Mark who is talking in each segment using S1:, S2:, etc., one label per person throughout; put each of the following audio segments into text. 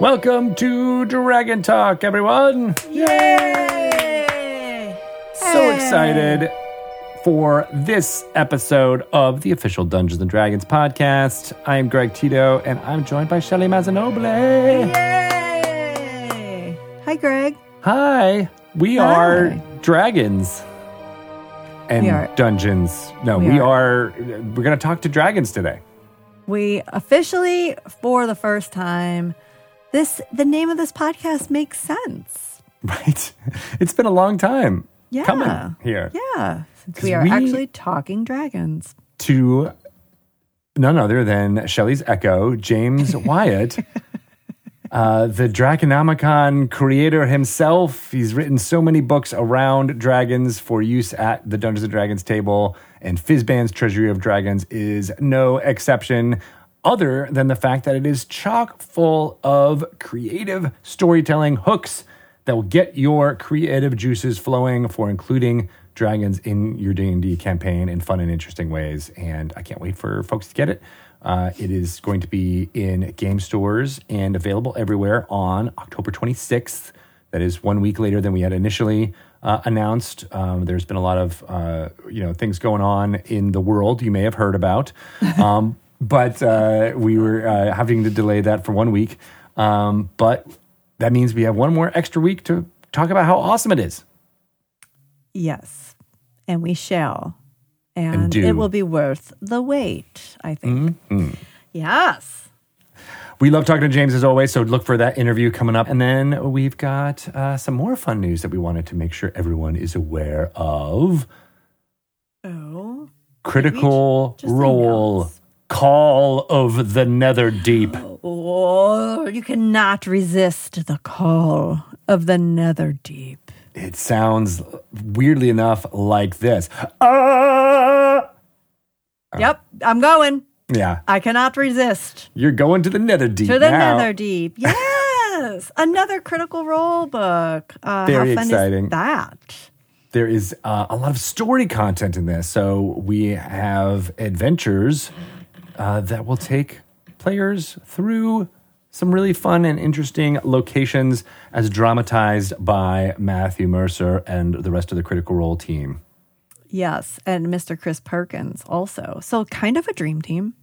S1: Welcome to Dragon Talk, everyone.
S2: Yay!
S1: So excited for this episode of the official Dungeons and Dragons podcast. I am Greg Tito, and I'm joined by Shelly Mazzanoble.
S2: Yay! Hi, Greg.
S1: Hi, we
S2: Hi.
S1: are dragons and
S2: We are.
S1: dungeons. No, we,
S2: We
S1: are. We're going to talk to dragons today.
S2: We officially, for the first time, this the name of this podcast makes sense.
S1: Right? It's been a long time
S2: Yeah.
S1: coming here
S2: Yeah, since we are
S1: we-
S2: actually talking dragons.
S1: to none other than Shelly's Echo, James Wyatt, uh, the Draconomicon creator himself. He's written so many books around dragons for use at the Dungeons and Dragons table, and Fizban's Treasury of Dragons is no exception. Other than the fact that it is chock full of creative storytelling hooks that will get your creative juices flowing for including dragons in your D&D campaign in fun and interesting ways. And I can't wait for folks to get it. Uh, it is going to be in game stores and available everywhere on October 26th. That is one week later than we had initially uh, announced. Um, there's been a lot of uh, you know things going on in the world you may have heard about, um, but uh, we were uh, having to delay that for one week. Um, but that means we have one more extra week to talk about how awesome it is.
S2: Yes, and we shall, and,
S1: do.
S2: it will be worth the wait. I think. Yes.
S1: We love talking to James as always, so look for that interview coming up. And then we've got uh, some more fun news that we wanted to make sure everyone is aware of.
S2: Oh.
S1: Critical Role. Call of the Nether Deep.
S2: Oh, you cannot resist the call of the nether deep.
S1: It sounds weirdly enough like this. Ah!
S2: Yep, I'm going.
S1: Yeah,
S2: I cannot resist
S1: you're going to the Nether Deep
S2: to the
S1: now.
S2: nether deep. Yes, another critical role book. Uh,
S1: Very exciting.
S2: Is that?
S1: there is uh, a lot of story content in this. So we have adventures uh, that will take players through some really fun and interesting locations as dramatized by Matthew Mercer and the rest of the Critical Role team.
S2: Yes, and Mr. Chris Perkins also. So kind of a dream team.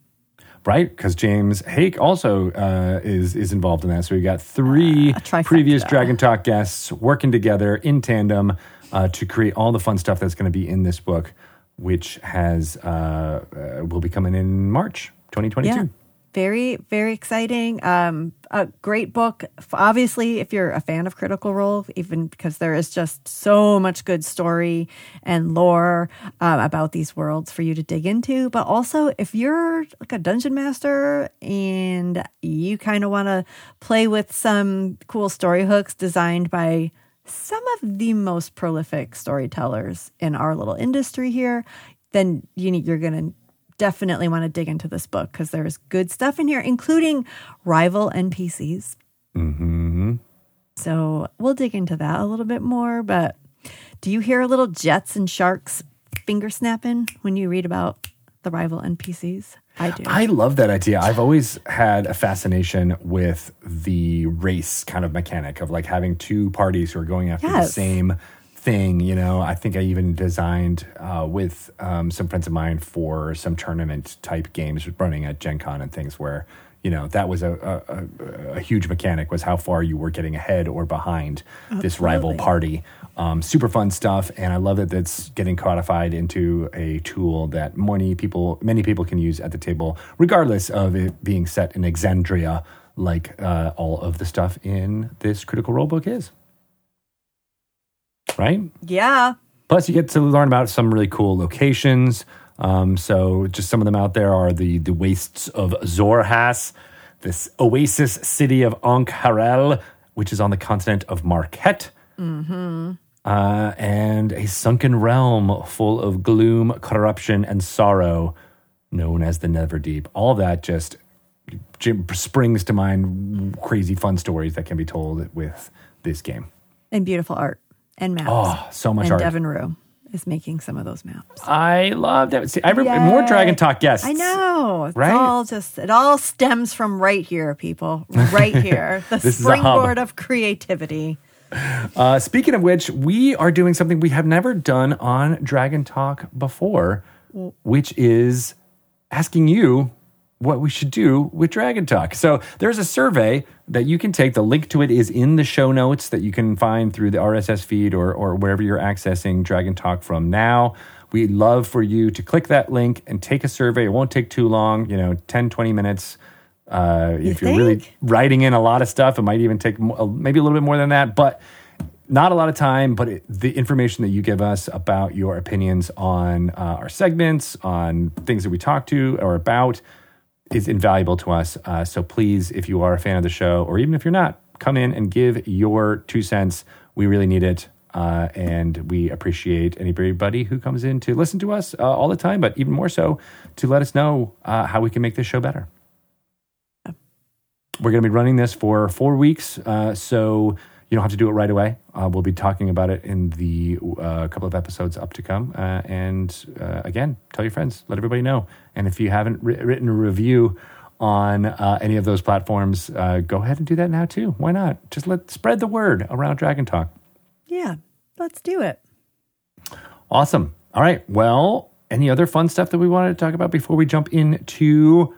S1: Right, because James Haeck also uh, is is involved in that. So we got three
S2: Uh,
S1: previous Dragon Talk guests working together in tandem uh, to create all the fun stuff that's going to be in this book, which has uh, uh, will be coming in March 2022.
S2: Yeah. Very, very exciting. Um, a great book. Obviously, if you're a fan of Critical Role, even because there is just so much good story and lore um, about these worlds for you to dig into. But also, if you're like a dungeon master and you kind of want to play with some cool story hooks designed by some of the most prolific storytellers in our little industry here, then you need, you're going to definitely want to dig into this book because there's good stuff in here, including rival NPCs.
S1: hmm
S2: So we'll dig into that a little bit more. But do you hear a little jets and sharks finger snapping when you read about the rival NPCs? I do.
S1: I love that idea. I've always had a fascination with the race kind of mechanic of like having two parties who are going after the same thing. You know, I think I even designed uh, with um, some friends of mine for some tournament type games running at Gen Con and things where, you know, that was a, a, a, huge mechanic was how far you were getting ahead or behind this rival party. Um, super fun stuff, and I love that that's getting codified into a tool that many people, many people can use at the table, regardless of it being set in Exandria, like uh, all of the stuff in this Critical Role book is. Right.
S2: yeah.
S1: Plus, you get to learn about some really cool locations. Um, so, just some of them out there are the the wastes of Xhorhas, this oasis city of Ank'Harel, which is on the continent of Marquet, uh, and a sunken realm full of gloom, corruption, and sorrow, known as the Nether Deep. All that just springs to mind crazy fun stories that can be told with this game.
S2: And beautiful art and maps.
S1: Oh, so much
S2: and
S1: art.
S2: Deven Rue is making some of those maps.
S1: I love that. See, I re- more Dragon Talk guests.
S2: I know. It's
S1: Right?
S2: all just it all stems from right here, people. Right here. The
S1: This is
S2: springboard of creativity.
S1: Uh, speaking of which, we are doing something we have never done on Dragon Talk before, which is asking you what we should do with Dragon Talk. So there's a survey that you can take. The link to it is in the show notes that you can find through the RSS feed or, or wherever you're accessing Dragon Talk from now. We'd love for you to click that link and take a survey. It won't take too long, you know, 10, 20 minutes. Uh, if you're really writing in a lot of stuff, it might even take maybe a little bit more than that. But not a lot of time, but it, the information that you give us about your opinions on uh, our segments, on things that we talk to or about, is invaluable to us. Uh, so please, if you are a fan of the show, or even if you're not, come in and give your two cents. We really need it. Uh, and we appreciate anybody who comes in to listen to us uh, all the time, but even more so to let us know uh, how we can make this show better. We're going to be running this for four weeks, uh, so you don't have to do it right away. Uh, we'll be talking about it in the uh, couple of episodes up to come. Uh, and uh, again, tell your friends, let everybody know. And if you haven't wri- written a review on uh, any of those platforms, uh, go ahead and do that now too. Why not? Just let spread the word around Dragon Talk.
S2: Yeah, let's do it.
S1: Awesome. All right. Well, any other fun stuff that we wanted to talk about before we jump into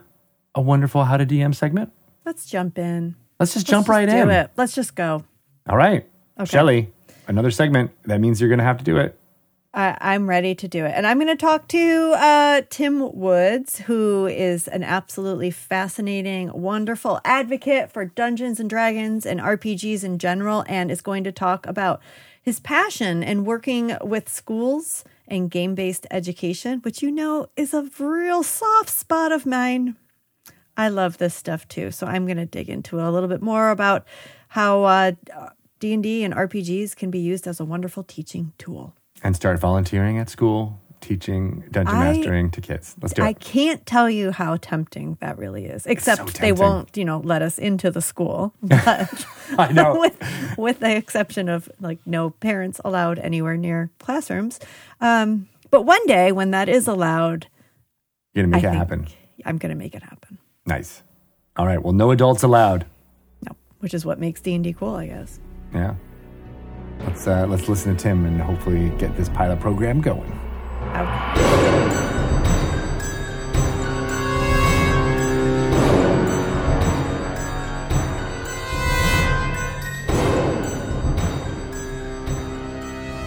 S1: a wonderful How to DM segment?
S2: Let's jump in.
S1: Let's just
S2: Let's
S1: jump
S2: just
S1: right
S2: do
S1: in.
S2: it. Let's just go.
S1: All right.
S2: Okay.
S1: Shelly, another segment. That means you're going to have to do it.
S2: I, I'm ready to do it. And I'm going to talk to uh, Tim Woods, who is an absolutely fascinating, wonderful advocate for Dungeons and Dragons and RPGs in general, and is going to talk about his passion in working with schools and game based education, which you know is a real soft spot of mine. I love this stuff too. So I'm going to dig into a little bit more about how uh, D&D and RPGs can be used as a wonderful teaching tool.
S1: And start volunteering at school, teaching dungeon
S2: I-
S1: mastering to kids. Let's do it.
S2: I can't tell you how tempting that really is. Except they won't, you know, let us into the school. But
S1: I know.
S2: with with the exception of like no parents allowed anywhere near classrooms. Um, but one day when that is allowed,
S1: You're going to make
S2: I
S1: it happen.
S2: I'm going to make it happen.
S1: Nice. All right. Well, no adults allowed.
S2: No, which is what makes D and D cool, I guess.
S1: Yeah. Let's uh, let's listen to Tim and hopefully get this pilot program going.
S2: Okay.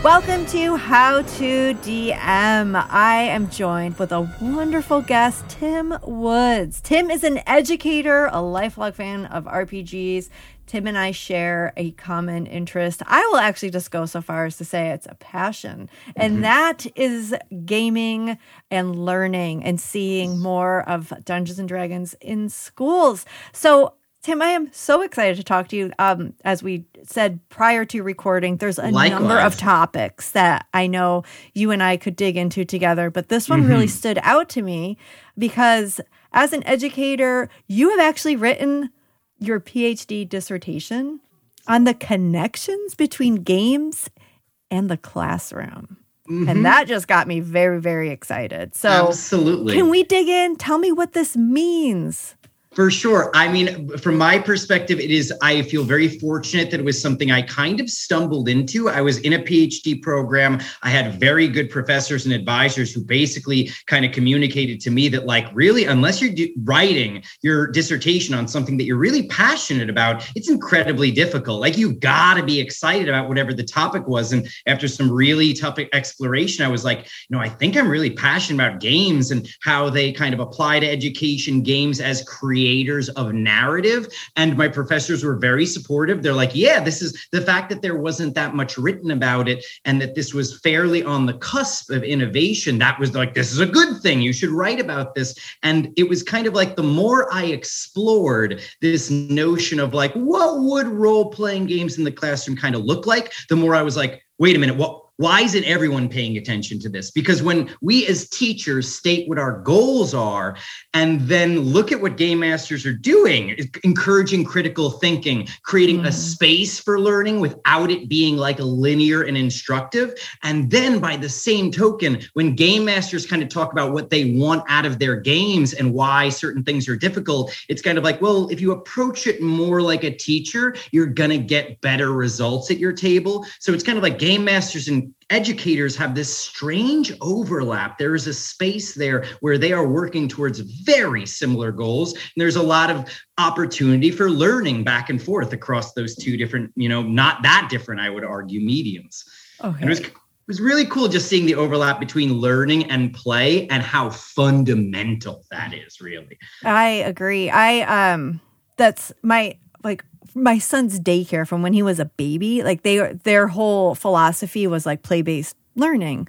S2: Welcome to How to DM. I am joined with a wonderful guest, Tim Woods. Tim is an educator, a lifelong fan of RPGs. Tim and I share a common interest. I will actually just go so far as to say it's a passion, and that is gaming and learning and seeing more of Dungeons and Dragons in schools. So, Tim, I am so excited to talk to you. Um, as we said prior to recording, there's a number of topics that I know you and I could dig into together, but this one really stood out to me because as an educator, you have actually written your PhD dissertation on the connections between games and the classroom. And mm-hmm. that just got me very, very excited. So,
S3: Absolutely.
S2: can we dig in? Tell me what this means.
S3: For sure. I mean, from my perspective, it is, I feel very fortunate that it was something I kind of stumbled into. I was in a PhD program. I had very good professors and advisors who basically kind of communicated to me that, like, really, unless you're writing your dissertation on something that you're really passionate about, it's incredibly difficult. Like, you've got to be excited about whatever the topic was. And after some really tough exploration, I was like, you know, I think I'm really passionate about games and how they kind of apply to education, games as creators of narrative. And my professors were very supportive. They're like, yeah, this is the fact that there wasn't that much written about it and that this was fairly on the cusp of innovation. That was like, this is a good thing. You should write about this. And it was kind of like the more I explored this notion of like, what would role playing games in the classroom kind of look like, the more I was like, wait a minute, what? Why isn't everyone paying attention to this? Because when we as teachers state what our goals are and then look at what game masters are doing, encouraging critical thinking, creating mm. a space for learning without it being like a linear and instructive. And then by the same token, when game masters kind of talk about what they want out of their games and why certain things are difficult, it's kind of like, well, if you approach it more like a teacher, you're going to get better results at your table. So it's kind of like game masters and educators have this strange overlap. There is a space there where they are working towards very similar goals. And there's a lot of opportunity for learning back and forth across those two different, you know, not that different, I would argue, mediums. Okay. And it was, it was really cool just seeing the overlap between learning and play and how fundamental that is, really.
S2: I agree. I, um, that's my, like, my son's daycare from when he was a baby like they their whole philosophy was like play based learning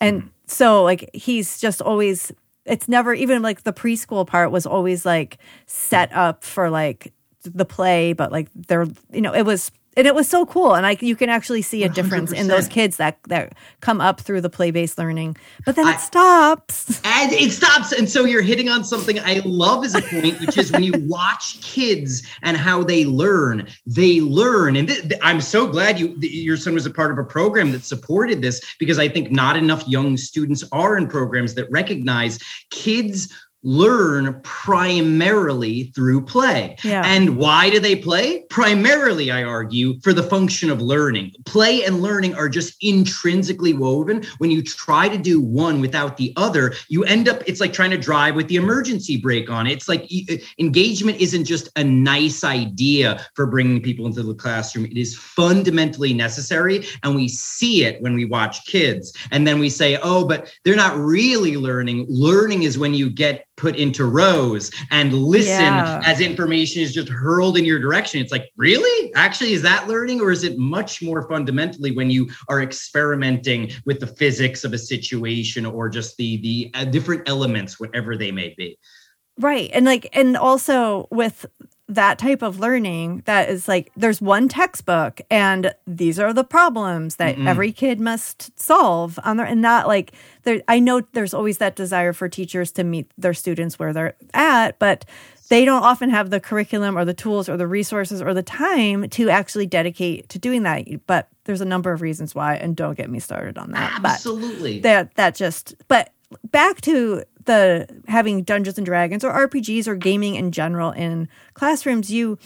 S2: and mm. so like he's just always it's never even like the preschool part was always like set up for like the play but like they're you know it was and it was so cool and like you can actually see a difference 100%. in those kids that that come up through the play-based learning but then I, it stops
S3: and it stops and so you're hitting on something i love as a point which is when you watch kids and how they learn they learn and th- th- i'm so glad you th- your son was a part of a program that supported this because i think not enough young students are in programs that recognize kids learn primarily through play. Yeah. And why do they play? Primarily, I argue, for the function of learning. Play and learning are just intrinsically woven. When you try to do one without the other, you end up, it's like trying to drive with the emergency brake on. It's like engagement isn't just a nice idea for bringing people into the classroom, it is fundamentally necessary. And we see it when we watch kids. And then we say, oh, but they're not really learning. Learning is when you get put into rows and listen yeah. as information is just hurled in your direction. It's like, really? Actually, is that learning? Or is it much more fundamentally when you are experimenting with the physics of a situation or just the the uh, different elements, whatever they may be?
S2: Right. And like, and also with that type of learning that is like there's one textbook and these are the problems that mm every kid must solve on their and not like there I know there's always that desire for teachers to meet their students where they're at but they don't often have the curriculum or the tools or the resources or the time to actually dedicate to doing that. But there's a number of reasons why and don't get me started on that
S3: absolutely.
S2: but that that just but back to the having Dungeons and Dragons or RPGs or gaming in general in classrooms, you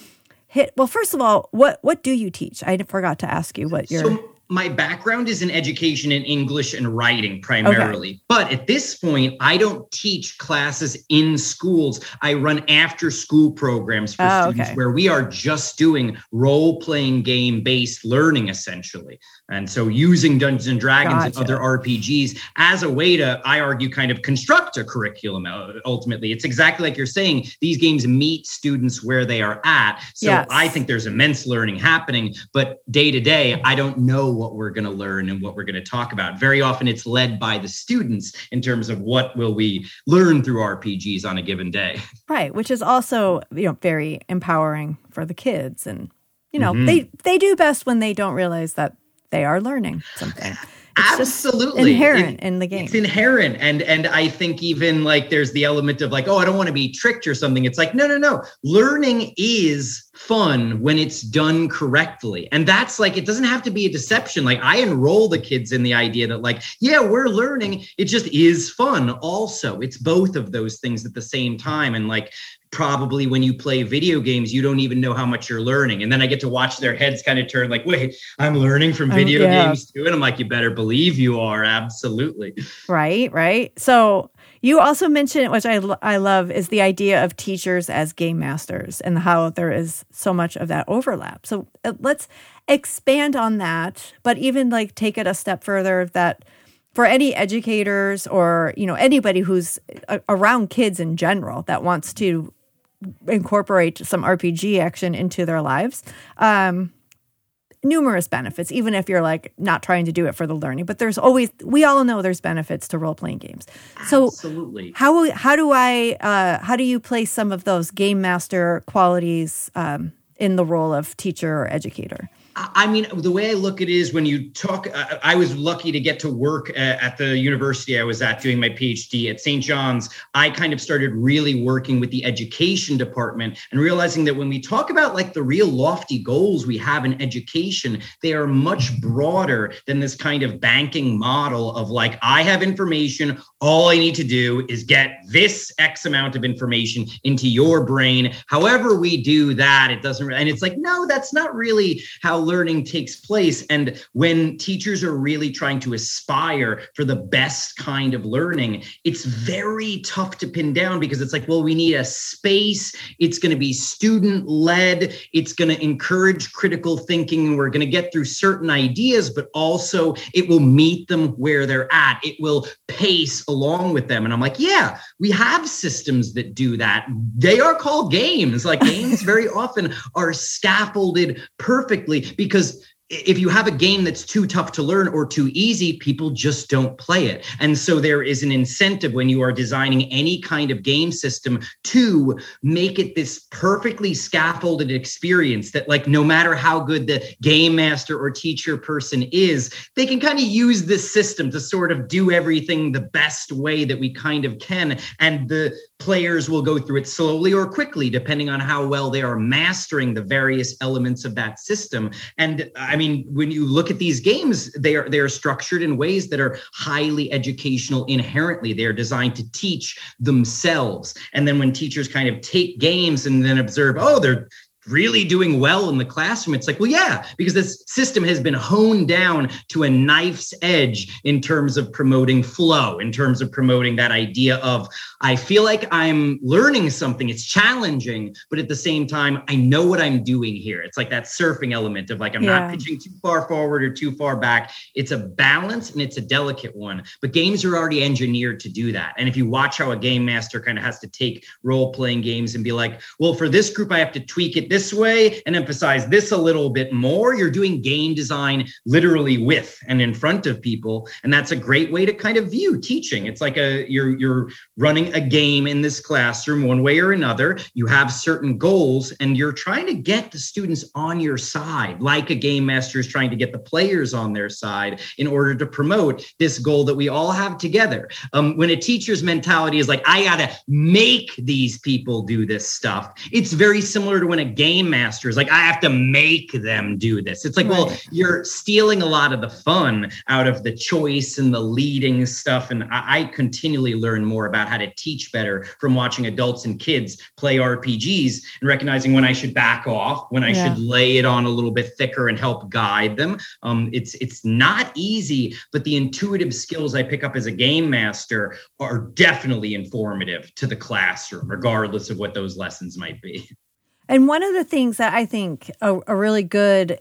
S2: hit well. First of all, what what do you teach? I forgot to ask you what your. So
S3: my background is in education in English and writing primarily. Okay. But at this point, I don't teach classes in schools. I run after school programs for oh, students okay. where we are just doing role playing game based learning essentially. And so using Dungeons and Dragons gotcha. and other RPGs as a way to, I argue, kind of construct a curriculum uh, ultimately. It's exactly like you're saying, these games meet students where they are at. So yes. I think there's immense learning happening. But day to day, I don't know what we're going to learn and what we're going to talk about. Very often it's led by the students in terms of what will we learn through RPGs on a given day.
S2: Right, which is also, you know, very empowering for the kids and you know, mm-hmm. they they do best when they don't realize that they are learning something. It's
S3: Absolutely
S2: inherent it, in the game.
S3: It's inherent, and and I think even like there's the element of like, oh, I don't want to be tricked or something. It's like, no, no, no. Learning is fun when it's done correctly, and that's like it doesn't have to be a deception. Like I enroll the kids in the idea that like, yeah, we're learning. It just is fun. Also, it's both of those things at the same time, and like probably when you play video games, you don't even know how much you're learning. And then I get to watch their heads kind of turn like, wait, I'm learning from um, video um, yeah. games too. And I'm like, you better believe you are. Absolutely.
S2: Right, right. So you also mentioned, which I, I love, is the idea of teachers as game masters and how there is so much of that overlap. So uh, let's expand on that, but even like take it a step further that for any educators or you know anybody who's uh, around kids in general that wants to incorporate some RPG action into their lives. Um, numerous benefits, even if you're like not trying to do it for the learning. But there's always we all know there's benefits to role playing games. So
S3: Absolutely.
S2: how how do I uh, how do you place some of those game master qualities um, in the role of teacher or educator?
S3: I mean, the way I look at it is when you talk, uh, I was lucky to get to work at the university I was at doing my PhD at St. John's. I kind of started really working with the education department and realizing that when we talk about like the real lofty goals we have in education, they are much broader than this kind of banking model of like, I have information, all I need to do is get this X amount of information into your brain. However, we do that, it doesn't, and it's like, no, that's not really how learning takes place. And when teachers are really trying to aspire for the best kind of learning, it's very tough to pin down because it's like, well, we need a space. It's going to be student led. It's going to encourage critical thinking. We're going to get through certain ideas, but also it will meet them where they're at. It will pace along with them. And I'm like, yeah, we have systems that do that. They are called games. Like games very often are scaffolded perfectly because if you have a game that's too tough to learn or too easy, people just don't play it. And so there is an incentive when you are designing any kind of game system to make it this perfectly scaffolded experience that, like, no matter how good the game master or teacher person is, they can kind of use this system to sort of do everything the best way that we kind of can. And the players will go through it slowly or quickly, depending on how well they are mastering the various elements of that system. And I mean, when you look at these games, they are they are structured in ways that are highly educational inherently. They are designed to teach themselves. And then when teachers kind of take games and then observe, oh, they're really doing well in the classroom. It's like, well, yeah, because this system has been honed down to a knife's edge in terms of promoting flow, in terms of promoting that idea of, I feel like I'm learning something. It's challenging, but at the same time, I know what I'm doing here. It's like that surfing element of like, I'm yeah. not pitching too far forward or too far back. It's a balance and it's a delicate one, but games are already engineered to do that. And if you watch how a game master kind of has to take role playing games and be like, well, for this group, I have to tweak it this way and emphasize this a little bit more. You're doing game design literally with and in front of people, and that's a great way to kind of view teaching. It's like a you're you're running a game in this classroom one way or another. You have certain goals, and you're trying to get the students on your side, like a game master is trying to get the players on their side in order to promote this goal that we all have together. Um, when a teacher's mentality is like, I gotta make these people do this stuff, it's very similar to when a game game masters. Like i have to make them do this. It's like right. well you're stealing a lot of the fun out of the choice and the leading stuff. And I, I, continually learn more about how to teach better from watching adults and kids play rpgs and recognizing when i should back off when i yeah. should lay it on a little bit thicker and help guide them. Um, it's it's not easy but the intuitive skills i pick up as a game master are definitely informative to the classroom regardless of what those lessons might be
S2: and one of the things that I think a, a really good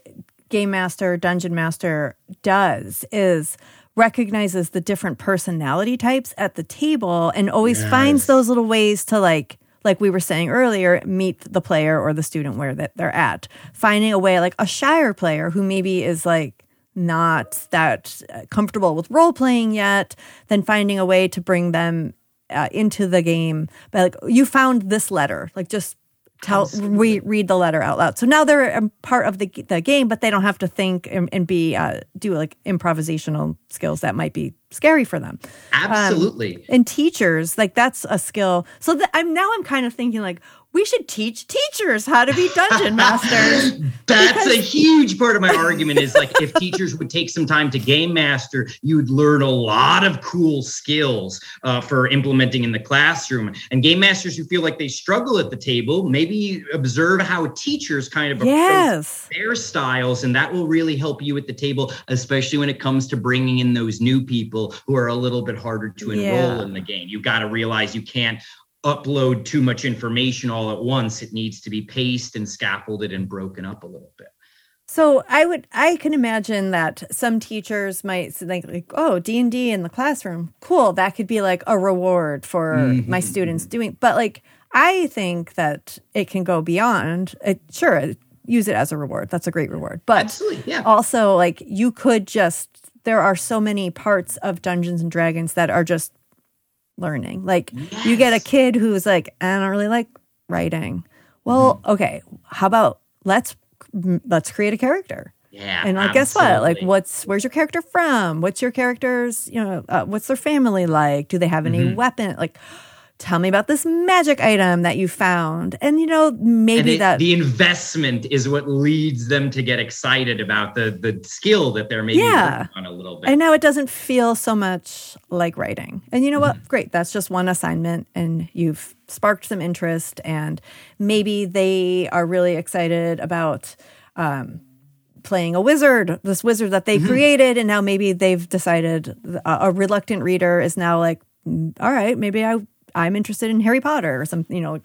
S2: game master, dungeon master does is recognizes the different personality types at the table and always yes. finds those little ways to like like we were saying earlier meet the player or the student where that they're at finding a way like a shyer player who maybe is like not that comfortable with role playing yet then finding a way to bring them uh, into the game but like you found this letter like just tell we read the letter out loud. So now they're a part of the the game, but they don't have to think and, and be uh, do like improvisational skills that might be scary for them.
S3: Absolutely.
S2: Um, and teachers, like that's a skill. So that I'm now I'm kind of thinking like, we should teach teachers how to be dungeon masters.
S3: That's because- a huge part of my argument is like if teachers would take some time to game master, you'd learn a lot of cool skills uh, for implementing in the classroom. And game masters who feel like they struggle at the table, maybe observe how teachers kind of
S2: yes.
S3: their styles, and that will really help you at the table, especially when it comes to bringing in those new people who are a little bit harder to enroll yeah. in the game. You've got to realize you can't upload too much information all at once. It needs to be paced and scaffolded and broken up a little bit.
S2: So I would I can imagine that some teachers might think like, oh, D and D in the classroom, cool. That could be like a reward for mm-hmm. my students doing. But like I think that it can go beyond. It, sure, use it as a reward. That's a great reward. But
S3: Absolutely, yeah.
S2: also like you could just there are so many parts of Dungeons and Dragons that are just learning. Like yes. you get a kid who's like, I don't really like writing. Well, mm-hmm. okay, how about let's let's create a character.
S3: Yeah.
S2: and like guess what like what's where's your character from what's your character's you know uh, what's their family like do they have any
S3: Mm-hmm.
S2: weapon like tell me about this magic item that you found and you know maybe
S3: it-
S2: that
S3: the investment is what leads them to get excited about the the skill that they're maybe
S2: Yeah.
S3: on a little bit.
S2: I know it doesn't feel so much like writing. And you know
S3: Mm-hmm.
S2: what? Great. That's just one assignment and you've sparked some interest and maybe they are really excited about um, playing a wizard, this wizard that
S3: Mm-hmm.
S2: they created and now maybe they've decided a, a reluctant reader is now like "Mm, all right, maybe I I'm interested in Harry Potter or something, you know.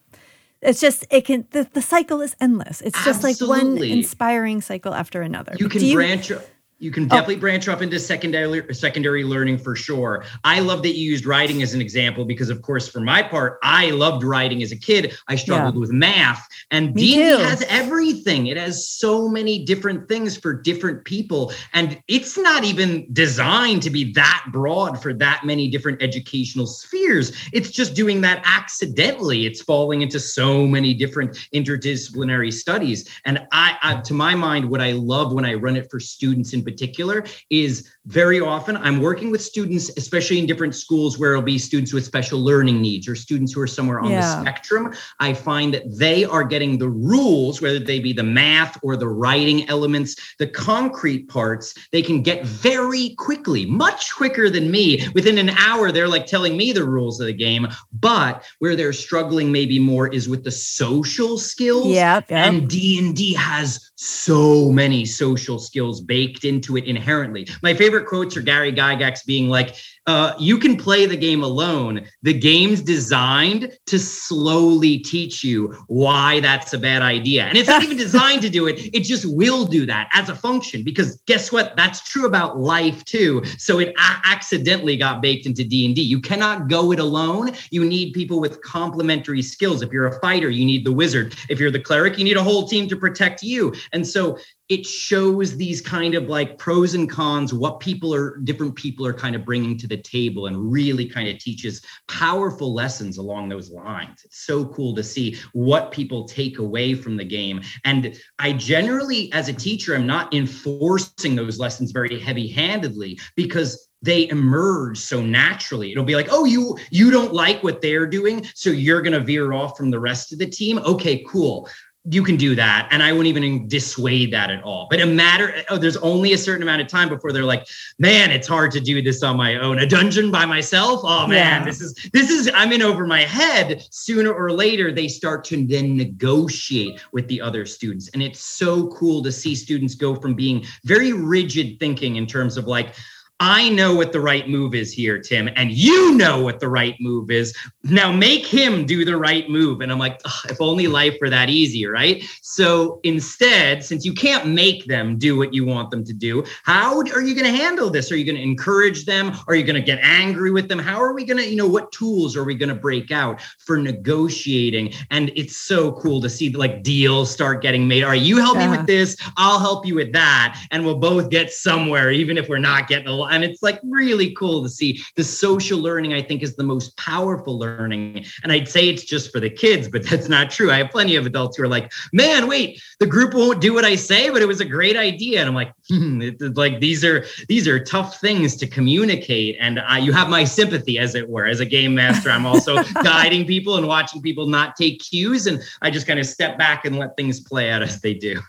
S2: It's just it can the, the cycle is endless. It's just like one inspiring cycle after another.
S3: you can
S2: do
S3: branch you can oh. definitely branch up into secondary secondary learning for sure. I love that you used writing as an example because of course for my part I loved writing as a kid. I struggled with math and D&D has everything. It has so many different things for different people and it's not even designed to be that broad for that many different educational spheres. It's just doing that accidentally. It's falling into so many different interdisciplinary studies and I, I to my mind what I love when I run it for students in particular is very often I'm working with students, especially in different schools where it'll be students with special learning needs or students who are somewhere on
S2: Yeah.
S3: the spectrum. I find that they are getting the rules, whether they be the math or the writing elements, the concrete parts, they can get very quickly, much quicker than me. Within an hour, they're like telling me the rules of the game. But where they're struggling maybe more is with the social skills.
S2: Yep.
S3: And D&D has so many social skills baked into it inherently. My favorite quotes are Gary Gygax being like, uh, you can play the game alone. The game's designed to slowly teach you why that's a bad idea. And it's not even designed to do it. It just will do that as a function because guess what? That's true about life too. So it a- accidentally got baked into D&D. You cannot go it alone. You need people with complementary skills. If you're a fighter, you need the wizard. If you're the cleric, you need a whole team to protect you. And so it shows these kind of like pros and cons, what people are, different people are kind of bringing to the table and really kind of teaches powerful lessons along those lines. It's so cool to see what people take away from the game. And I generally, as a teacher, i'm not enforcing those lessons very heavy handedly because they emerge so naturally it'll be like oh you you don't like what they're doing so you're going to veer off from the rest of the team okay cool you can do that and i wouldn't even dissuade that at all. But a matter oh there's only a certain amount of time before they're like man it's hard to do this on my own. A dungeon by myself? Oh man
S2: Yeah.
S3: this is this is i'm in over my head. Sooner or later they start to then negotiate with the other students. And it's so cool to see students go from being very rigid thinking in terms of like I know what the right move is here, Tim, and you know what the right move is. Now make him do the right move. And I'm like, if only life were that easy, right? So instead, since you can't make them do what you want them to do, how are you going to handle this? Are you going to encourage them? Are you going to get angry with them? How are we going to, you know, what tools are we going to break out for negotiating? And it's so cool to see like deals start getting made. All right, you help me with this, I'll help you with that, and we'll both get somewhere, even if we're not getting a lot. And it's like really cool to see the social learning, I think, is the most powerful learning. And I'd say it's just for the kids, but that's not true. I have plenty of adults who are like, man, wait, the group won't do what I say, but it was a great idea. And I'm like, hmm, it's like these are these are tough things to communicate. And I, you have my sympathy, as it were. As a game master, I'm also guiding people and watching people not take cues. And I just kind of step back and let things play out as they do.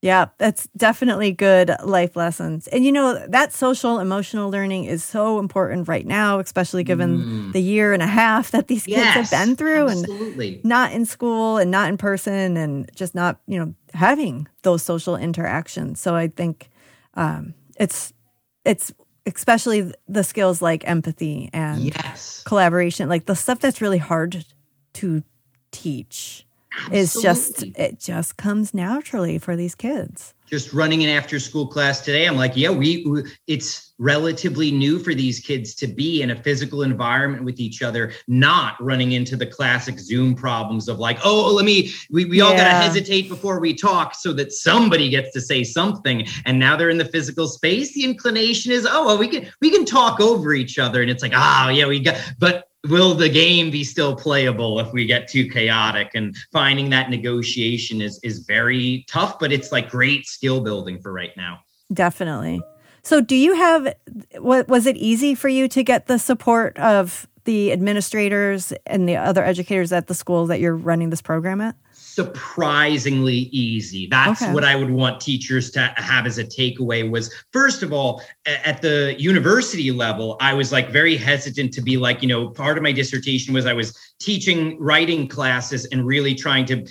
S2: Yeah, that's definitely good life lessons. And you know, that social emotional learning is so important right now, especially given
S3: Mm.
S2: the year and a half that these kids have been through and not in school and not in person and just not, you know, having those social interactions. So I think um, it's it's especially the skills like empathy and
S3: Yes.
S2: collaboration, like the stuff that's really hard to teach is just it just comes naturally for these kids.
S3: just running an after school class today i'm like yeah we we- it's relatively new for these kids to be in a physical environment with each other not running into the classic zoom problems of like oh let me we, we all gotta hesitate before we talk so that somebody gets to say something. And now they're in the physical space the inclination is oh well we can we can talk over each other. And it's like oh yeah we got but will the game be still playable if we get too chaotic and finding that negotiation is is very tough but it's like great skill building for right now
S2: Definitely. So, do you have what was it easy for you to get the support of the administrators and the other educators at the school that you're running this program at?
S3: Surprisingly easy that's okay. what i would want teachers to have as a takeaway was first of all at the university level i was like very hesitant to be like you know part of my dissertation was i was teaching writing classes and really trying to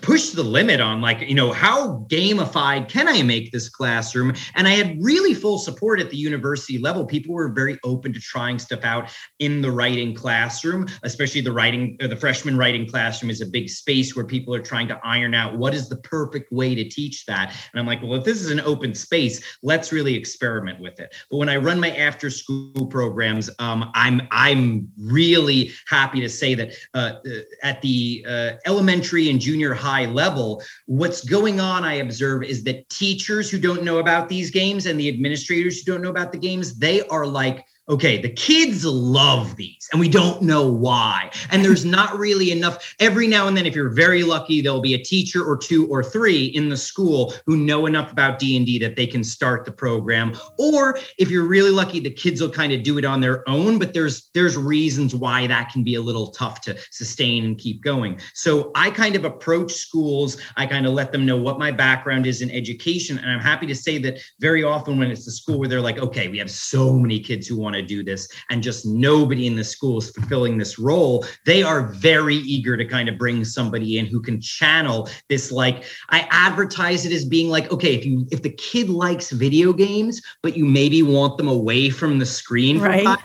S3: push the limit on like you know how gamified can i make this classroom? And i had really full support at the university level. People were very open to trying stuff out in the writing classroom especially the writing the freshman writing classroom is a big space where people are trying to iron out what is the perfect way to teach that. And i'm like well if this is an open space let's really experiment with it. But when i run my after school programs um, i'm i'm really happy to say that uh, uh at the uh, elementary and junior high level. What's going on, I observe, is that teachers who don't know about these games and the administrators who don't know about the games, they are like, okay, the kids love these and we don't know why. And there's not really enough. Every now and then, if you're very lucky, there'll be a teacher or two or three in the school who know enough about D&D that they can start the program. Or if you're really lucky, the kids will kind of do it on their own, but there's there's reasons why that can be a little tough to sustain and keep going. So I kind of approach schools, I kind of let them know what my background is in education. And I'm happy to say that very often when it's the school where they're like, okay, we have so many kids who want want to do this and just nobody in the school is fulfilling this role they are very eager to kind of bring somebody in who can channel this like i advertise it as being like okay if you if the kid likes video games but you maybe want them away from the screen right.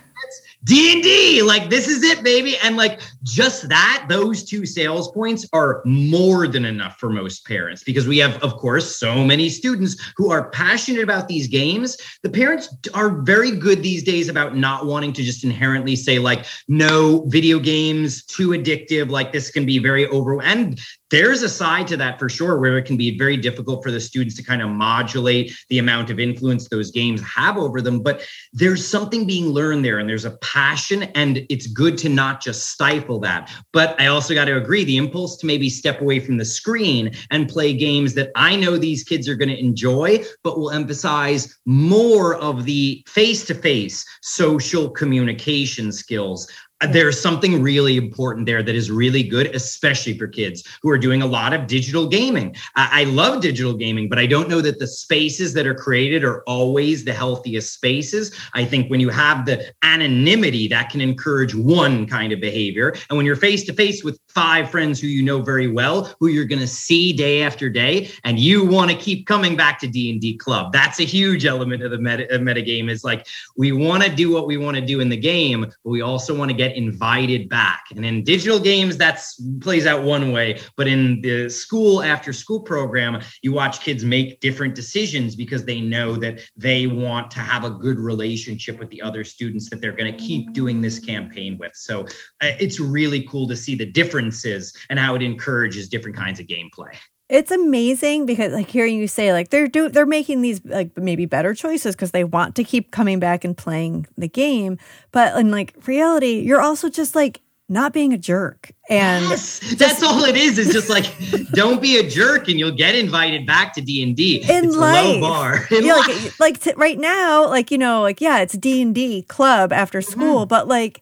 S3: D&D, like this is it, baby. And like just that, those two sales points are more than enough for most parents because we have, of course, so many students who are passionate about these games. The parents are very good these days about not wanting to just inherently say, like, no, video games, too addictive, like this can be very over. And there's a side to that for sure where it can be very difficult for the students to kind of modulate the amount of influence those games have over them but there's something being learned there and there's a passion and it's good to not just stifle that. But i also got to agree the impulse to maybe step away from the screen and play games that i know these kids are going to enjoy but will emphasize more of the face to face social communication skills Uh, there's something really important there that is really good, especially for kids who are doing a lot of digital gaming. I, I, love digital gaming, but I don't know that the spaces that are created are always the healthiest spaces. I think when you have the anonymity, that can encourage one kind of behavior. And when you're face to face with five friends who you know very well, who you're going to see day after day, and you want to keep coming back to D&D Club, that's a huge element of the meta, meta game is like, we want to do what we want to do in the game, but we also want to get get invited back. And in digital games, that's plays out one way. But in the school after school program, you watch kids make different decisions because they know that they want to have a good relationship with the other students that they're going to keep doing this campaign with. So uh, it's really cool to see the differences and how it encourages different kinds of gameplay
S2: it's amazing because like hearing you say like they're do they're making these like maybe better choices because they want to keep coming back and playing the game but in like reality you're also just like not being a jerk and
S3: yes, just, that's all it is is just like don't be a jerk and you'll get invited back to d&d in it's life. bar
S2: yeah, like, like t- right now like you know like yeah it's d&d club after mm-hmm. school mm-hmm. but like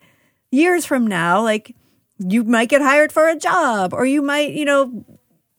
S2: years from now like you might get hired for a job or you might you know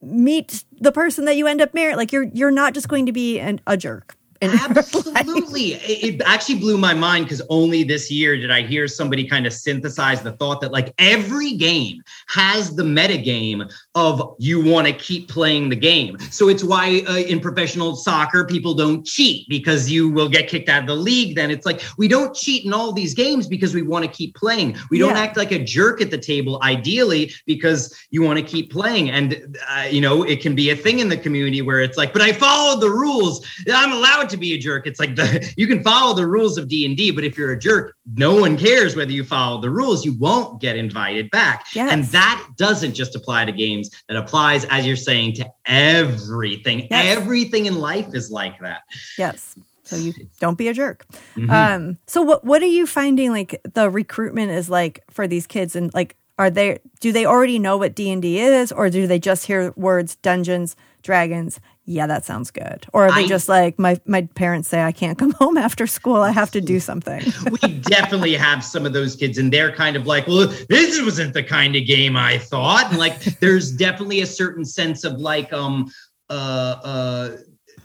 S2: meet the person that you end up marrying. Like you're you're not just going to be an, a jerk.
S3: Absolutely. It, actually blew my mind because only this year did I hear somebody kind of synthesize the thought that like every game has the meta game of you want to keep playing the game. So it's why uh, in professional soccer people don't cheat because you will get kicked out of the league. Then it's like we don't cheat in all these games because we want to keep playing. We don't yeah. act like a jerk at the table, ideally, because you want to keep playing. And uh, you know it can be a thing in the community where it's like, but I followed the rules. I'm allowed to be a jerk. It's like the you can follow the rules of D and D, but if you're a jerk, no one cares whether you follow the rules. You won't get invited back. Yes. And that doesn't just apply to games. That applies, as you're saying, to everything. Yes. Everything in life is like that.
S2: Yes. So you don't be a jerk. Mm-hmm. Um, so what what are you finding like the recruitment is like for these kids and like are they do they already know what D&D is or do they just hear words Dungeons, Dragons, yeah, that sounds good. Or are they
S3: I-
S2: just like my my parents say I can't come home after school. I have to do something.
S3: we definitely have some of those kids and they're kind of like well this wasn't the kind of game i thought and like there's definitely a certain sense of like um uh uh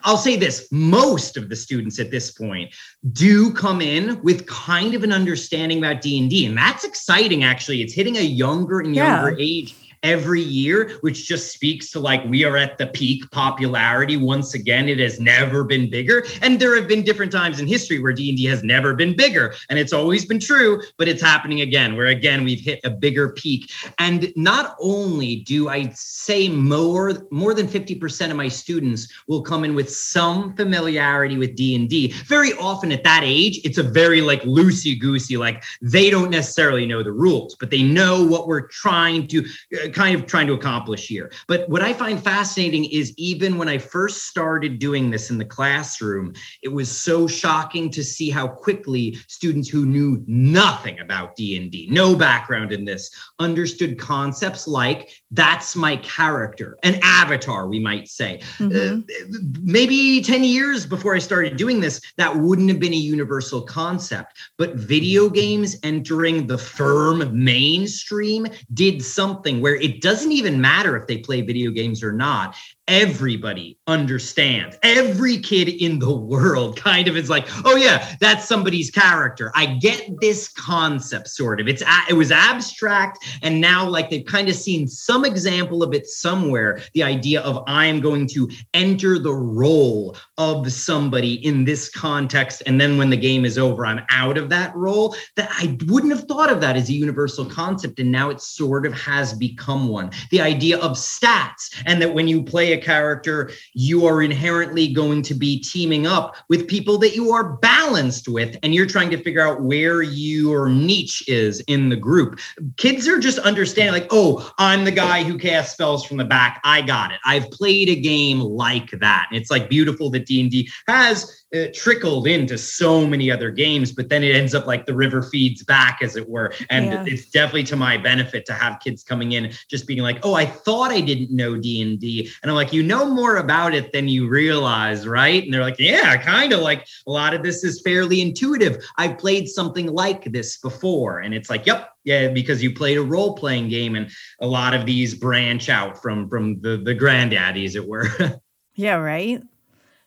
S3: I'll say this most of the students at this point do come in with kind of an understanding about D&D and that's exciting actually it's hitting a younger and
S2: Yeah.
S3: younger age every year which just speaks to like we are at the peak popularity. Once again it has never been bigger. And there have been different times in history where d&d has never been bigger. And it's always been true but it's happening again where again we've hit a bigger peak. And not only do i say more more than 50% of my students will come in with some familiarity with d&d very often at that age it's a very like loosey goosey like they don't necessarily know the rules but they know what we're trying to uh, kind of trying to accomplish here. But what I find fascinating is even when I first started doing this in the classroom, it was so shocking to see how quickly students who knew nothing about D&D, no background in this, understood concepts like that's my character, an avatar, we might say.
S2: Mhm.
S3: Uh, maybe 10 years before I started doing this, that wouldn't have been a universal concept. But video games entering the firm mainstream did something where it doesn't even matter if they play video games or not. Everybody understands. Every kid in the world kind of is like, oh yeah, that's somebody's character. I get this concept, sort of. It's it was abstract, and now like they've kind of seen some example of it somewhere. The idea of I'm going to enter the role of somebody in this context, and then when the game is over, I'm out of that role. That I wouldn't have thought of that as a universal concept, and now it sort of has become one. The idea of stats, and that when you play a character, you are inherently going to be teaming up with people that you are balanced with, and you're trying to figure out where your niche is in the group. Kids are just understanding, like, oh, I'm the guy who casts spells from the back. I got it. I've played a game like that. And it's like beautiful that D&D has uh, trickled into so many other games, but then it ends up like the river feeds back, as it were. And
S2: Yeah.
S3: it's definitely to my benefit to have kids coming in just being like, "Oh, I thought I didn't know D and D," and I'm like, "You know more about it than you realize, right?" And they're like, "Yeah, kind of. Like a lot of this is fairly intuitive. I've played something like this before," and it's like, "Yep." Yeah, because you played a role playing game, and a lot of these branch out from from the the granddaddy, as it were.
S2: Yeah, right.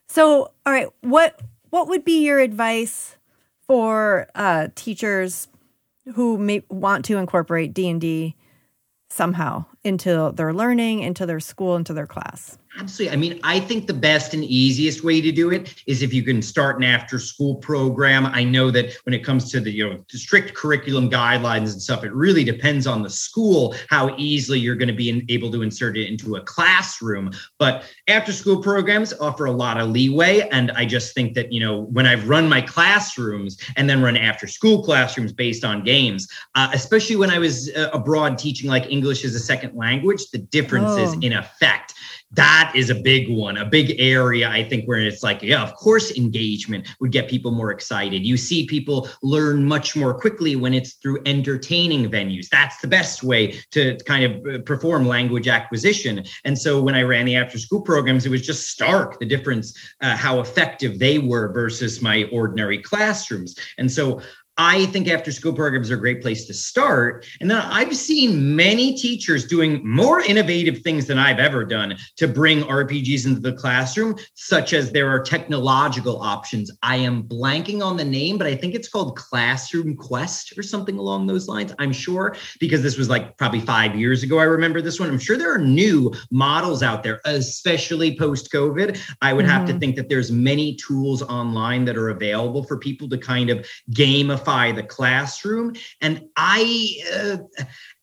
S2: So, all right, what what would be your advice for uh, teachers who may want to incorporate D and D somehow into their learning, into their school, into their class?
S3: Absolutely. I mean, I think the best and easiest way to do it is if you can start an after school program. I know that when it comes to the you know strict curriculum guidelines and stuff, it really depends on the school how easily you're going to be in- able to insert it into a classroom. But after school programs offer a lot of leeway, and I just think that you know when I've run my classrooms and then run after school classrooms based on games, uh, especially when I was uh, abroad teaching like English as a second language, the differences
S2: Oh.
S3: in effect that is a big one, a big area, I think, where it's like, yeah, of course, engagement would get people more excited. You see people learn much more quickly when it's through entertaining venues. That's the best way to kind of uh, perform language acquisition. And so when I ran the after school programs, it was just stark the difference, uh, how effective they were versus my ordinary classrooms. And so I think after school programs are a great place to start. And then I've seen many teachers doing more innovative things than I've ever done to bring RPGs into the classroom, such as there are technological options. I am blanking on the name, but I think it's called Classroom Quest or something along those lines. I'm sure because this was like probably five years ago. I remember this one. I'm sure there are new models out there, especially post COVID. I would have to
S2: Mhm.
S3: think that there's many tools online that are available for people to kind of gamify the classroom. And i uh,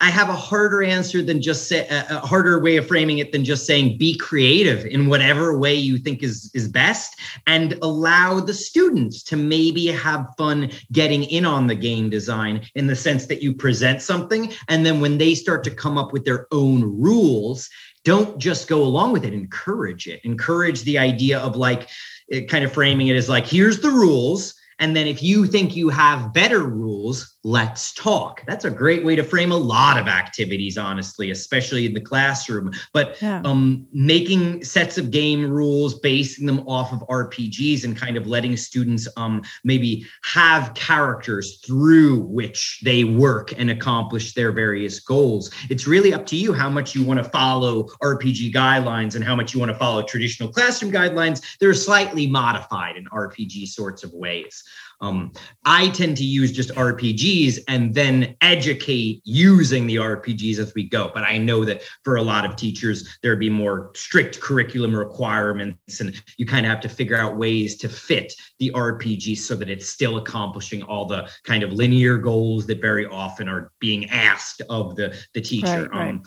S3: i have a harder answer than just say a a harder way of framing it than just saying be creative in whatever way you think is is best and allow the students to maybe have fun getting in on the game design in the sense that you present something and then when they start to come up with their own rules don't just go along with it. Encourage it. Encourage the idea of like it kind of framing it as like here's the rules And then if you think you have better rules, let's talk. That's a great way to frame a lot of activities, honestly, especially in the classroom. But
S2: Yeah.
S3: um, making sets of game rules, basing them off of RPGs, and kind of letting students um, maybe have characters through which they work and accomplish their various goals. It's really up to you how much you want to follow RPG guidelines and how much you want to follow traditional classroom guidelines. They're slightly modified in RPG sorts of ways. Um, I tend to use just RPGs and then educate using the RPGs as we go. But I know that for a lot of teachers, there'd be more strict curriculum requirements, and you kind of have to figure out ways to fit the RPG so that it's still accomplishing all the kind of linear goals that very often are being asked of the the teacher.
S2: Right, right.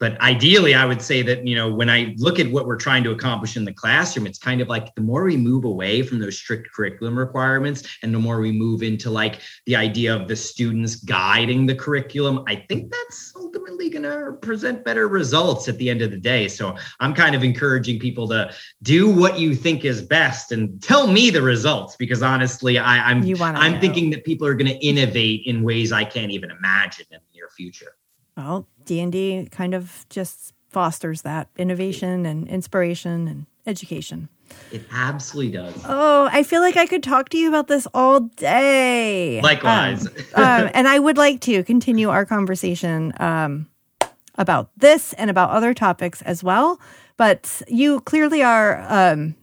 S3: But ideally, I would say that, you know, when I look at what we're trying to accomplish in the classroom, it's kind of like the more we move away from those strict curriculum requirements and the more we move into like the idea of the students guiding the curriculum, I think that's ultimately going to present better results at the end of the day. So I'm kind of encouraging people to do what you think is best and tell me the results because honestly, I, I'm I'm
S2: know.
S3: thinking that people are going to innovate in ways I can't even imagine in the near future.
S2: Well, D and D kind of just fosters that innovation and inspiration and education.
S3: It absolutely does.
S2: Oh, I feel like I could talk to you about this all day.
S3: Likewise.
S2: um, and I would like to continue our conversation um, about this and about other topics as well. But you clearly are um,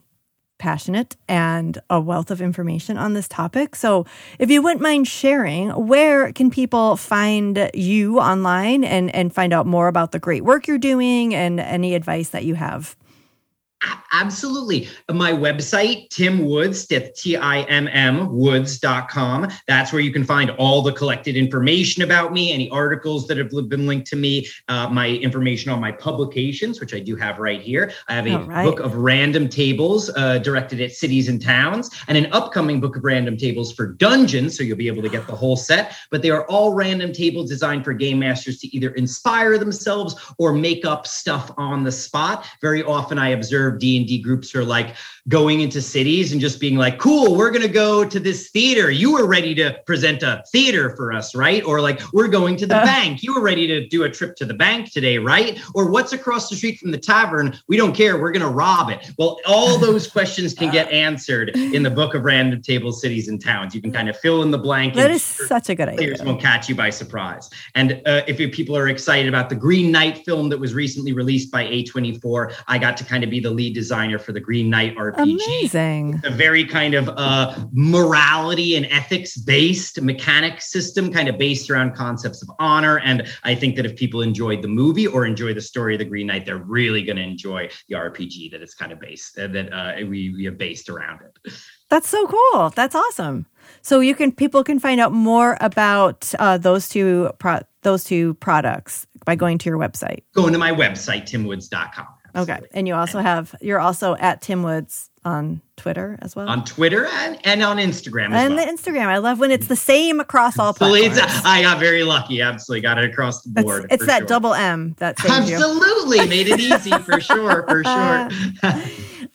S2: passionate and a wealth of information on this topic. So, if you wouldn't mind sharing, where can people find you online and and find out more about the great work you're doing and any advice that you have?
S3: Absolutely. My website, Timm Woods, that's T-I-M-M woods.com. That's where you can find all the collected information about me, any articles that have been linked to me, uh, my information on my publications, which I do have right here. I have a
S2: right.
S3: book of random tables uh, directed at cities and towns, and an upcoming book of random tables for dungeons. So you'll be able to get the whole set. But they are all random tables designed for game masters to either inspire themselves or make up stuff on the spot. Very often, I observe D and D groups are like going into cities and just being like, "Cool, we're gonna go to this theater. You were ready to present a theater for us, right?" Or like, "We're going to the
S2: Uh.
S3: bank. You were ready to do a trip to the bank today, right?" Or what's across the street from the tavern? We don't care. We're gonna rob it. Well, all those questions can get answered in the book of random table cities, and towns. You can kind of fill in the blank.
S2: That is such a good idea players
S3: won't catch you by surprise. And uh, if people are excited about the Green Knight film that was recently released by A24, I got to kind of be the lead designer for the Green Knight RPG.
S2: Amazing.
S3: A very kind of uh, morality and ethics based mechanic system, kind of based around concepts of honor. And I think that if people enjoyed the movie or enjoy the story of the Green Knight, they're really going to enjoy the RPG that it's kind of based uh, that uh, we, we have based around it.
S2: That's so cool. That's awesome. So you can people can find out more about uh, those two pro- those two products by going to your website.
S3: Going to my website, timmwoods.com.
S2: Okay, and you also have you're also at Timm Woods on Twitter as well.
S3: on Twitter and, and on Instagram as
S2: and
S3: well.
S2: the Instagram. I love when it's the same across all platforms.
S3: I got very lucky. Absolutely got it across the board.
S2: it's that
S3: sure.
S2: double M that.
S3: Absolutely made it easy for sure. For sure.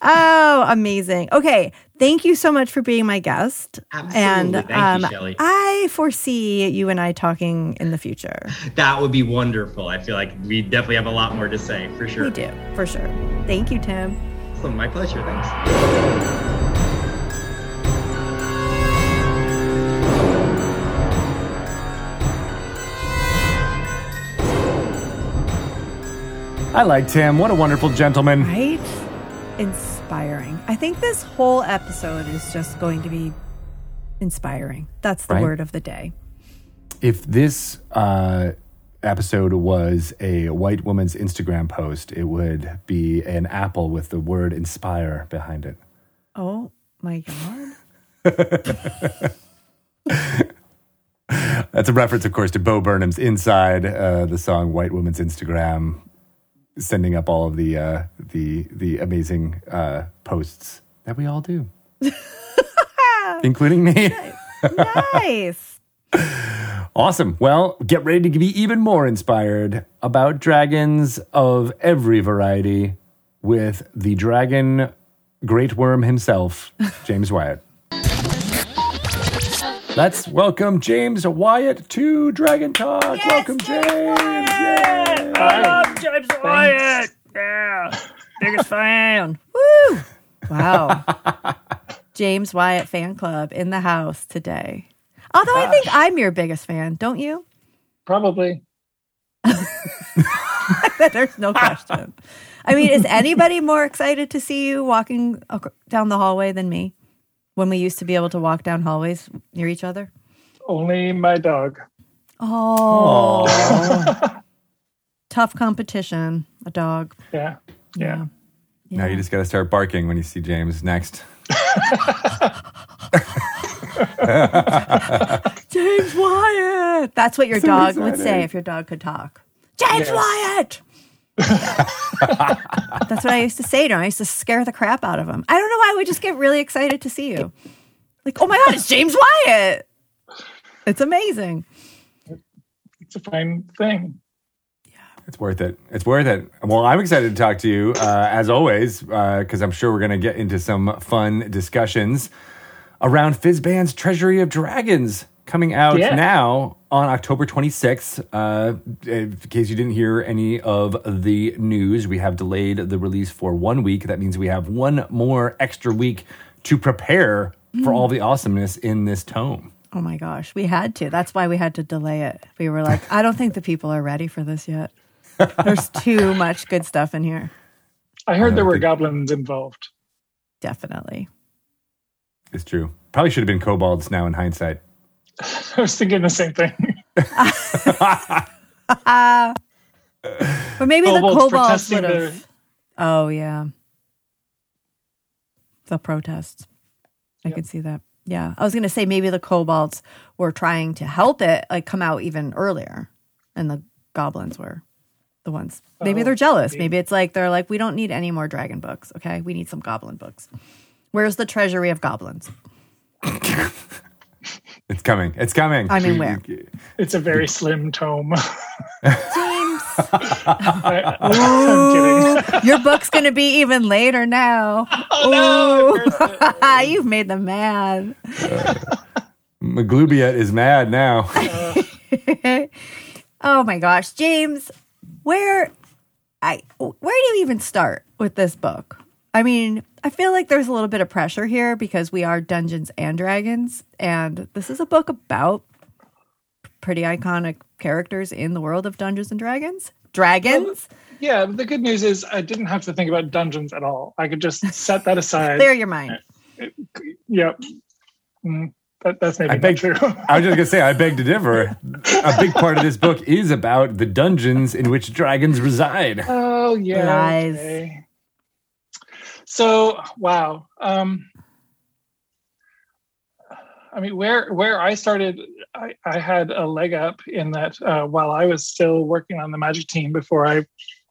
S2: Oh, amazing. Okay. Thank you so much for being my guest.
S3: Absolutely.
S2: And
S3: Thank
S2: um,
S3: you, Shelly.
S2: I foresee you and I talking in the future.
S3: That would be wonderful. I feel like we definitely have a lot more to say for sure.
S2: We do, for sure. Thank you, Timm.
S3: So my pleasure. Thanks.
S1: I like Timm. What a wonderful gentleman.
S2: Right? Inspiring. I think this whole episode is just going to be inspiring. That's the
S1: Right.
S2: word of the day.
S1: If this uh, episode was a white woman's Instagram post, it would be an apple with the word inspire behind it.
S2: Oh my God.
S1: That's a reference, of course, to Bo Burnham's Inside, uh, the song "White Woman's Instagram," sending up all of the uh, the the amazing uh, posts that we all do, including me.
S2: nice.
S1: Awesome. Well, get ready to be even more inspired about dragons of every variety with the dragon great worm himself, James Wyatt. Let's welcome James Wyatt to Dragon Talk. welcome, James. Yay.
S2: I love James Wyatt. Yeah. Biggest fan. Woo. Wow. James Wyatt fan club in the house today. Although I think I'm your biggest fan, don't you?
S4: Probably.
S2: There's no question. I mean, is anybody more excited to see you walking down the hallway than me when we used to be able to walk down hallways near each other?
S4: Only my dog.
S2: Oh, tough competition. A dog.
S4: Yeah. Yeah.
S1: Now you just got to start barking when you see James next.
S2: James Wyatt. That's what your
S1: So
S2: dog would say if your dog could talk. James
S4: Yes.
S2: Wyatt. That's what I used to say to him. I used to scare the crap out of him. I don't know why I would just get really excited to see you. Like, oh my God, it's James Wyatt. It's amazing.
S4: It's a fine thing.
S1: Yeah, It's worth it. It's worth it. Well, I'm excited to talk to you uh, as always because I'm sure we're going to get into some fun discussions around Fizban's Treasury of Dragons coming out
S4: Yeah.
S1: now on October 26th. Uh, in case you didn't hear any of the news, we have delayed the release for one week. That means we have one more extra week to prepare for all the awesomeness in this tome.
S2: Oh my gosh, we had to. That's why we had to delay it. We were like, I don't think the people are ready for this yet. There's too much good stuff in here.
S4: I heard there were
S1: think-
S4: goblins involved.
S2: Definitely.
S1: It's true. Probably should have been kobolds now in hindsight.
S4: I was thinking the same thing.
S2: But maybe the
S4: Kobolds
S2: kobolds
S4: protesting
S2: would
S4: their-
S2: Oh yeah, the protests. I could see that. Yeah, I was gonna say maybe the kobolds were trying to help it like come out even earlier, and the goblins were the ones. Maybe
S4: Oh,
S2: they're jealous.
S4: maybe.
S2: Maybe it's like they're like, we don't need any more dragon books. Okay, we need some goblin books. Where's the treasury of goblins?
S1: It's coming. It's coming.
S2: I'm mean, where?
S4: It's a very slim tome.
S2: James,
S4: I, am kidding.
S2: your book's gonna be even later now.
S4: Oh, no,
S2: You've made them mad.
S1: Uh, Maglubiyet is mad now.
S2: oh my gosh, James, where I where do you even start with this book? I mean, I feel like there's a little bit of pressure here because we are Dungeons and Dragons and this is a book about pretty iconic characters in the world of Dungeons and Dragons. Dragons?
S4: Yeah, the good news is I didn't have to think about dungeons at all. I could just set that aside.
S2: Clear your mind.
S4: Yep. Mm, that, that's maybe
S1: I
S4: not
S1: beg-
S4: true.
S1: I was just gonna say, I beg to differ. A big part of this book is about the dungeons in which dragons reside.
S4: Oh yeah.
S2: Lies.
S4: okay. So wow. Um I mean where where I started I, I had a leg up in that uh, while I was still working on the magic team before I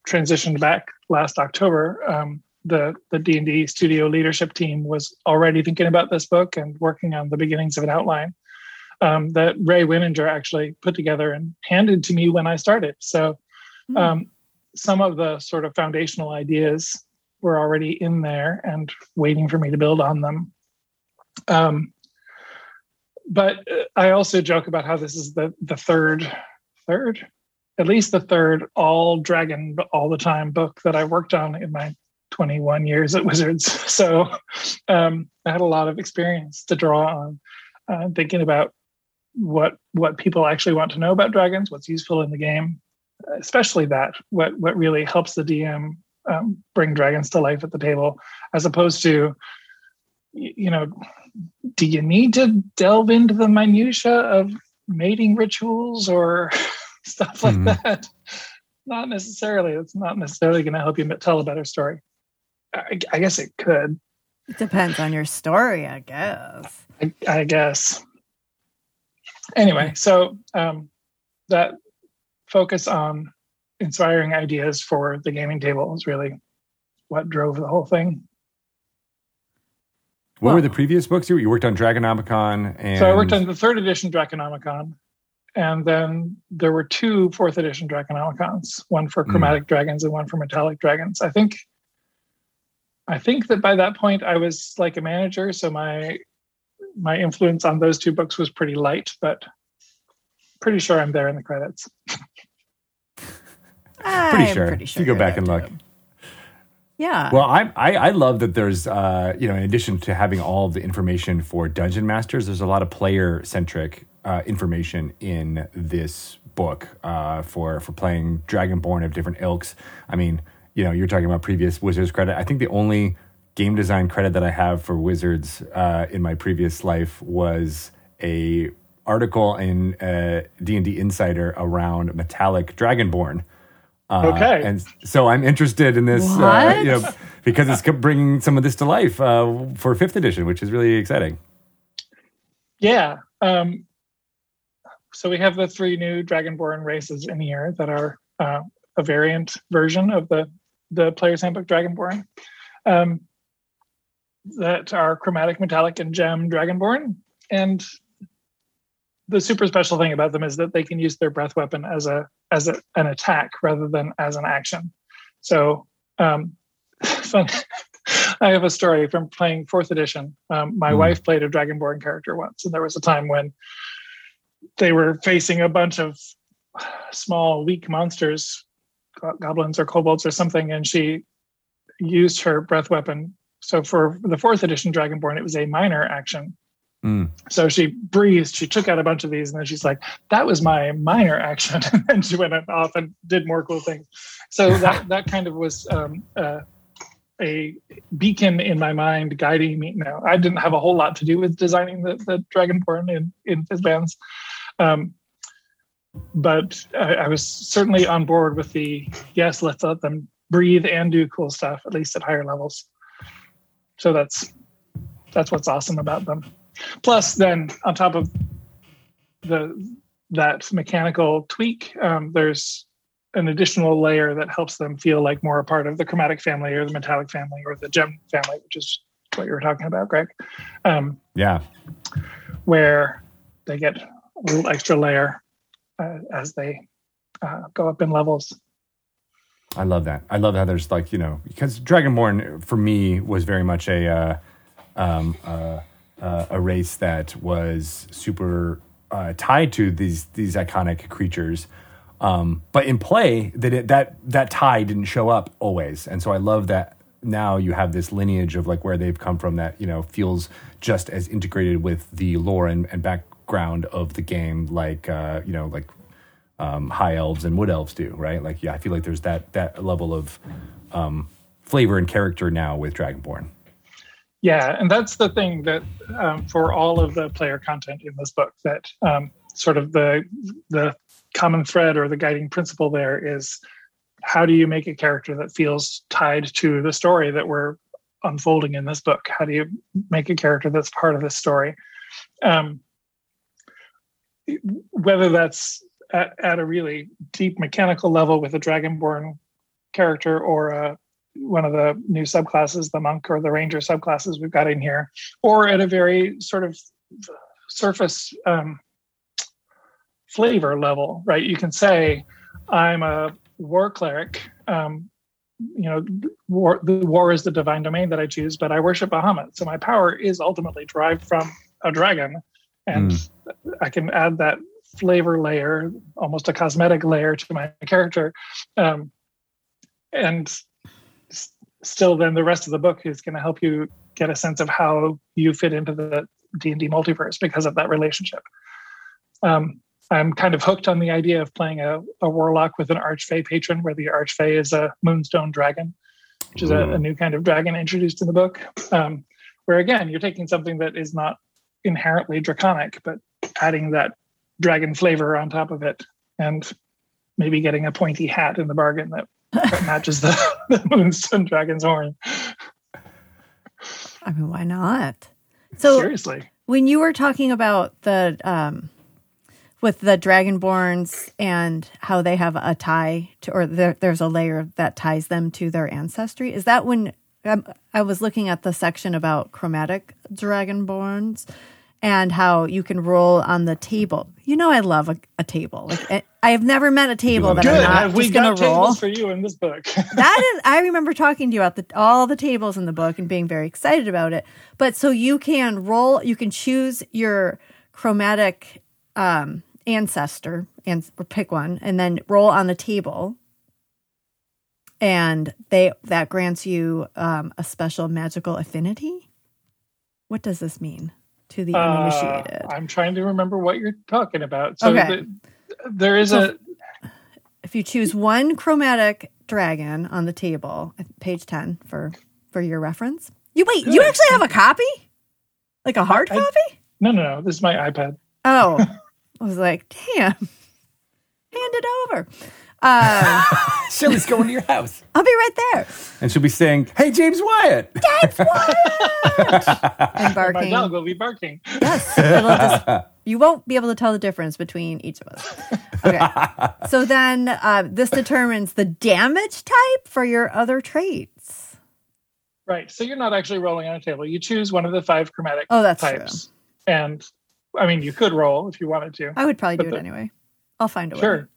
S4: transitioned back last October, um, the the D and D studio leadership team was already thinking about this book and working on the beginnings of an outline um, that Ray Winninger actually put together and handed to me when I started. So
S2: Hmm.
S4: um, some of the sort of foundational ideas were already in there and waiting for me to build on them. Um, but uh, I also joke about how this is the the third, third, at least the third all dragon all the time book that I worked on in my 21 years at Wizards. So um, I had a lot of experience to draw on, uh, thinking about what what people actually want to know about dragons, what's useful in the game, especially that what what really helps the DM um, bring dragons to life at the table, as opposed to you know, do you need to delve into the minutia of mating rituals or stuff like
S1: Mhm.
S4: that? Not necessarily. It's not necessarily going to help you tell a better story. I, I guess it could.
S2: It depends on your story, I guess.
S4: I, I guess. Anyway, so um, that focus on inspiring ideas for the gaming table is really what drove the whole thing.
S1: What were the previous books you, you worked on? Draconomicon and
S4: So I worked on the third edition Draconomicon, and then there were two fourth edition Draconomicons, one for
S1: Hmm.
S4: chromatic dragons and one for metallic dragons. I think I think that by that point I was like a manager, so my my influence on those two books was pretty light, but pretty sure I'm there in the credits.
S1: pretty sure. Pretty sure. You go back and look.
S2: Yeah.
S1: Well, I, I, I love that there's uh, you know in addition to having all the information for dungeon masters, there's a lot of player centric uh, information in this book uh, for for playing Dragonborn of different ilks. I mean, you know, you're talking about previous Wizards credit. I think the only game design credit that I have for Wizards uh, in my previous life was a article in uh, D and D Insider around metallic Dragonborn
S4: uh, okay.
S1: And so I'm interested in this, uh, you know, because it's bringing some of this to life uh, for fifth edition, which is really exciting.
S4: Yeah. Um, so we have the three new Dragonborn races in here that are uh, a variant version of the the Player's Handbook Dragonborn. Um, that are chromatic, metallic, and gem Dragonborn, and the super special thing about them is that they can use their breath weapon as a as a, an attack rather than as an action. So, um, fun. I have a story from playing fourth edition. Um, my mm. wife played a Dragonborn character once, and there was a time when they were facing a bunch of small, weak monsters, goblins or kobolds or something, and she used her breath weapon. So for the fourth edition Dragonborn, it was a minor action Mm. So she breathed, she took out a bunch of these, and then she's like, that was my minor action. and then she went off and did more cool things. So that, that kind of was um, uh, a beacon in my mind guiding me. Now, I didn't have a whole lot to do with designing the, the Dragonborn in, in Fizban's. Um, but I, I was certainly on board with the yes, let's let them breathe and do cool stuff, at least at higher levels. So that's that's what's awesome about them. Plus, then on top of the that mechanical tweak, um, there's an additional layer that helps them feel like more a part of the chromatic family or the metallic family or the gem family, which is what you were talking about, Greg.
S1: Um, yeah,
S4: where they get a little extra layer uh, as they uh, go up in levels.
S1: I love that. I love how there's like you know because Dragonborn for me was very much a uh, um, uh, a race that was super uh, tied to these these iconic creatures. Um, but in play, that it, that that tie didn't show up always, and so I love that now you have this lineage of like where they've come from that you know feels just as integrated with the lore and, and background of the game, like uh, you know like um, high elves and wood elves do, right? Like yeah, I feel like there's that that level of um, flavor and character now with Dragonborn.
S4: Yeah, and that's the thing that um, for all of the player content in this book, that um, sort of the the common thread or the guiding principle there is how do you make a character that feels tied to the story that we're unfolding in this book? How do you make a character that's part of this story? Um, whether that's at, at a really deep mechanical level with a dragonborn character or a one of the new subclasses, the monk or the ranger subclasses we've got in here, or at a very sort of surface um, flavor level, right? You can say, I'm a war cleric. Um, you know, war, the war is the divine domain that I choose, but I worship Bahamut. So my power is ultimately derived from a dragon. And mm. I can add that flavor layer, almost a cosmetic layer to my character. Um, and still then the rest of the book is going to help you get a sense of how you fit into the d&d multiverse because of that relationship. Um, i'm kind of hooked on the idea of playing a, a warlock with an archfey patron where the archfey is a moonstone dragon which is a, a, new kind of dragon introduced in the book. Um, where again you're taking something that is not inherently draconic but adding that dragon flavor on top of it and maybe getting a pointy hat in the bargain that that matches the, the Moonstone Dragon's horn.
S2: I mean, why not? So
S4: seriously,
S2: when you were talking about the um, with the Dragonborns and how they have a tie to, or there, there's a layer that ties them to their ancestry. Is that when um, I was looking at the section about chromatic Dragonborns? And how you can roll on the table. You know, I love a, a table. Like I have never met a table that I'm not
S4: we
S2: just going to roll.
S4: tables for you in this book?
S2: that is i remember talking to you about the, all the tables in the book and being very excited about it but so you can roll you can choose your chromatic um, ancestor and or pick one and then roll on the table and they that grants you um, a special magical affinity what does this mean to the
S4: Uh,
S2: uninitiated
S4: I'm trying to remember what you're talking about. So
S2: Okay.
S4: the, there is
S2: So-
S4: a
S2: if you choose one chromatic dragon on the table, page ten for for your reference. You wait, you actually have a copy, like a hard
S4: I-
S2: copy?
S4: no, no, no. This is my iPad.
S2: Oh, I was like, damn, hand it over. Um,
S1: Shelly's going to your house.
S2: I'll be right there.
S1: And she'll be saying, Hey, James Wyatt.
S2: That's what. and
S4: My
S2: barking.
S4: dog will be barking.
S2: Yes, it'll just, you won't be able to tell the difference between each of us. Okay, so then uh, this determines the damage type for your other traits.
S4: Right. So you're not actually rolling on a table. You choose one of the five chromatic
S2: Oh, that's
S4: types. And I mean, you could roll if you wanted to.
S2: I would probably do it
S4: the-
S2: anyway. I'll find a way.
S4: Sure.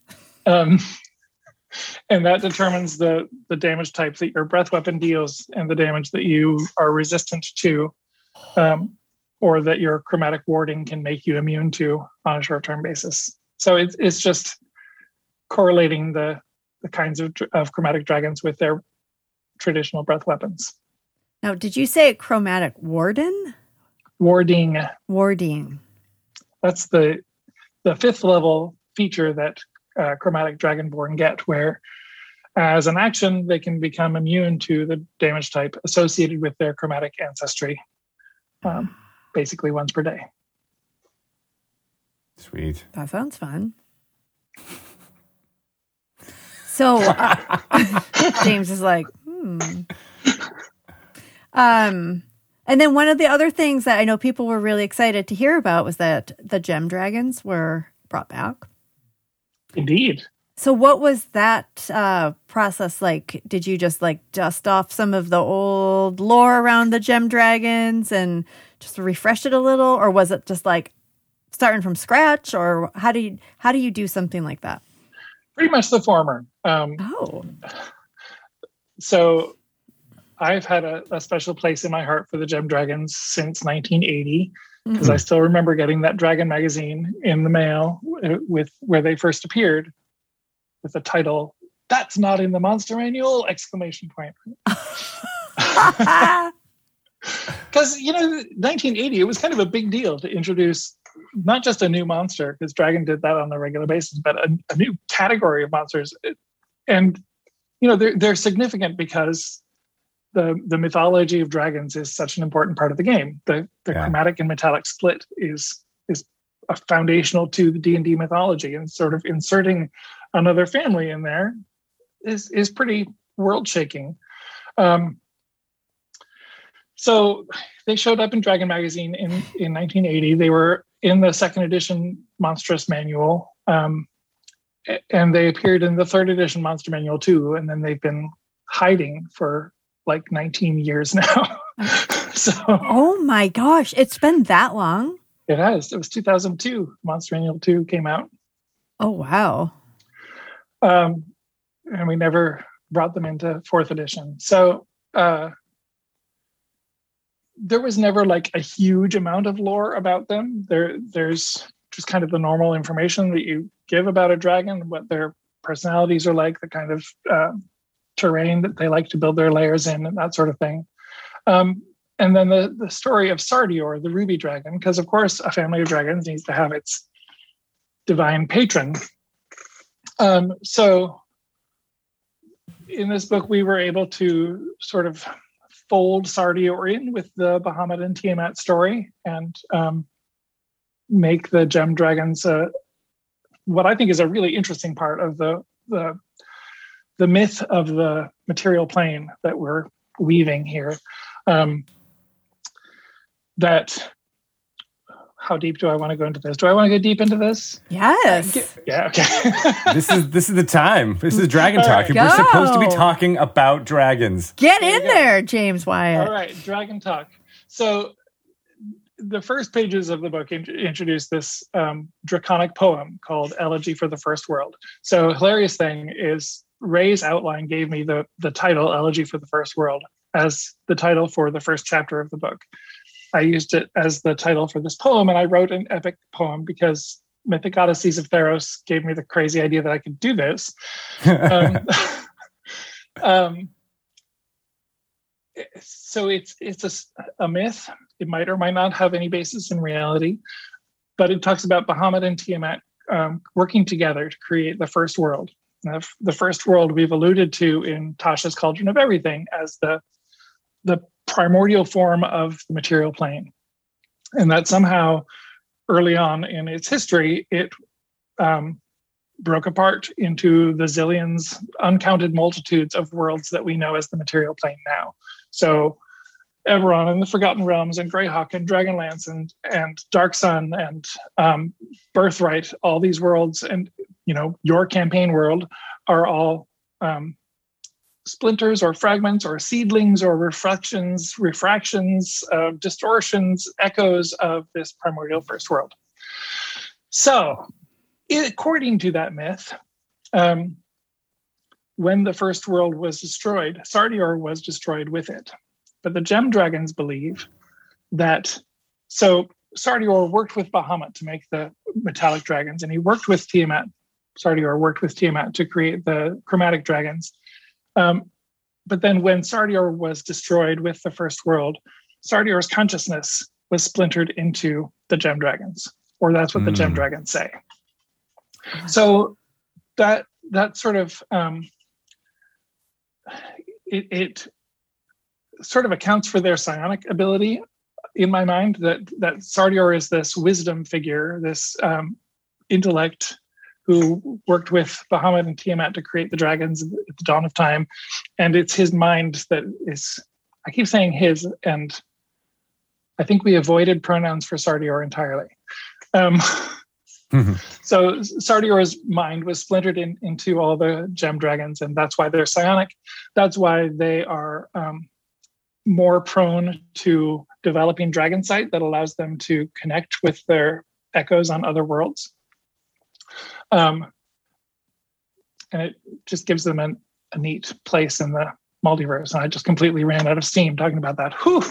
S4: Um, and that determines the the damage type that your breath weapon deals and the damage that you are resistant to, um, or that your chromatic warding can make you immune to on a short term basis. So it's it's just correlating the the kinds of, of chromatic dragons with their traditional breath weapons.
S2: Now, did you say chromatic warden?
S4: Warding
S2: Warding.
S4: that's the the fifth level feature that uh, chromatic dragonborn get where as an action they can become immune to the damage type associated with their chromatic ancestry um, basically once per day
S1: Sweet.
S2: That sounds fun. So uh, James is like, hmm. Um, and then one of the other things that I know people were really excited to hear about was that the gem dragons were brought back.
S4: Indeed.
S2: So what was that uh, process like? Did you just like dust off some of the old lore around the gem dragons and just refresh it a little, or was it just like starting from scratch, or how do you how do you do something like that?
S4: pretty much the former. Um,
S2: Oh,
S4: so i've had a, a special place in my heart for the gem dragons since 1980 because I still remember getting that Dragon magazine in the mail uh, with where they first appeared with the title "That's not in the monster manual!" exclamation point. Because you know, 1980 it was kind of a big deal to introduce not just a new monster because Dragon did that on a regular basis, but a, a new category of monsters, and you know they're they're significant because the the mythology of dragons is such an important part of the game. The the
S1: Yeah.
S4: chromatic and metallic split is is a foundational to the D and D mythology, and sort of inserting another family in there is is pretty world shaking. Um, so they showed up in Dragon magazine in in 1980. They were in the second edition Monstrous manual. Um, and they appeared in the third edition monster manual too and then they've been hiding for like 19 years now so
S2: oh my gosh! It's been that long.
S4: it has it was 2002 monster manual 2 came out
S2: Oh wow!
S4: um, and we never brought them into fourth edition so uh, there was never like a huge amount of lore about them there there's just kind of the normal information that you give about a dragon what their personalities are like the kind of uh, terrain that they like to build their layers in and that sort of thing. Um, and then the, the story of sardior the ruby dragon because of course a family of dragons needs to have its divine patron. Um, so in this book, we were able to sort of fold Sardior in with the Bahamut and Tiamat story and um, make the gem dragons uh, what I think is a really interesting part of the, the the myth of the material plane that we're weaving here. Um, that how deep do I want to go into this? Do I want to go deep into this?
S2: Yes.
S4: Yeah, okay.
S1: This is this is the time. This is Dragon Talk.
S4: right.
S1: We're supposed to be talking about dragons.
S2: Get
S4: There
S2: in
S4: go.
S2: there, James Wyatt.
S4: All right, Dragon Talk. So the first pages of the book int- introduce this um, draconic poem called Elegy for the First World. So, hilarious thing is Ray's outline gave me the, the title Elegy for the First World as the title for the first chapter of the book. I used it as the title for this poem, and I wrote an epic poem because Mythic Odysseys of Theros gave me the crazy idea that I could do this. um, um, so it's it's a, a myth. It might or might not have any basis in reality, but it talks about Bahamut and Tiamat um, working together to create the first world. The first world we've alluded to in Tasha's Cauldron of Everything as the the primordial form of the material plane, and that somehow early on in its history it um, broke apart into the zillions, uncounted multitudes of worlds that we know as the material plane now. So Eberron and the Forgotten Realms and Greyhawk and Dragonlance and and Dark Sun and um, Birthright, all these worlds and you know your campaign world are all um, splinters or fragments or seedlings or reflections, refractions, uh, distortions, echoes of this primordial first world. So, according to that myth, um, when the first world was destroyed, Sardior was destroyed with it. But the gem dragons believe that so Sardior worked with Bahamut to make the metallic dragons, and he worked with Tiamat. Sardior worked with Tiamat to create the chromatic dragons. Um, but then when Sardior was destroyed with the first world, Sardior's consciousness was splintered into the gem dragons, or that's what mm. the gem hmm. dragons say. So that that sort of um, it, it sort of accounts for their psionic ability in my mind that that Sardior is this wisdom figure, this um, intellect who worked with Bahamut and Tiamat to create the dragons at the dawn of time, and it's his mind that is. I keep saying his, and I think we avoided pronouns for Sardior entirely. Um, Mm-hmm. So Sardior's mind was splintered in, into all the gem dragons, and that's why they're psionic. That's why they are um, more prone to developing dragon sight that allows them to connect with their echoes on other worlds. Um, and it just gives them an, a neat place in the multiverse. And I just completely ran out of steam talking about that. Whew.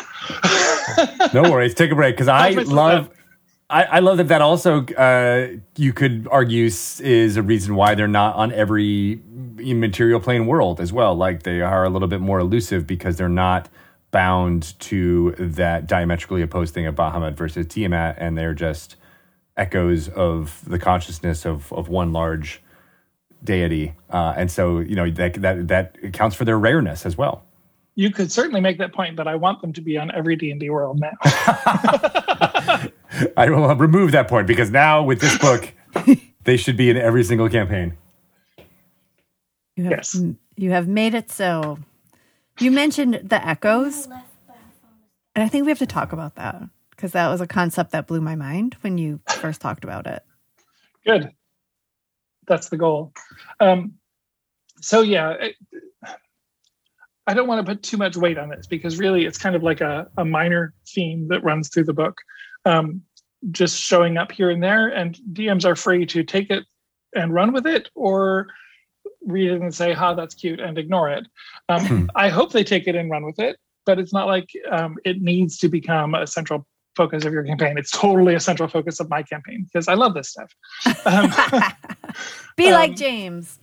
S1: no worries. Take a break because I love. I, I, love that. That also, uh, you could argue, is a reason why they're not on every material plane world as well. Like they are a little bit more elusive because they're not bound to that diametrically opposed thing of Bahamut versus Tiamat, and they're just echoes of the consciousness of of one large deity. Uh, and so, you know, that that that accounts for their rareness as well
S4: you could certainly make that point, but I want them to be on every D and D world now.
S1: I will remove that point because now with this book, they should be in every single campaign.
S2: You have, yes, you have made it so. You mentioned the echoes, and I think we have to talk about that because that was a concept that blew my mind when you first talked about it.
S4: Good, that's the goal. Um, so yeah, it, I don't want to put too much weight on this because really it's kind of like a, a minor theme that runs through the book, um, just showing up here and there. And DMs are free to take it and run with it or read it and say, ha, that's cute and ignore it. Um, hmm. I hope they take it and run with it, but it's not like um, it needs to become a central focus of your campaign. It's totally a central focus of my campaign because I love this stuff. Um,
S2: Be like um, James.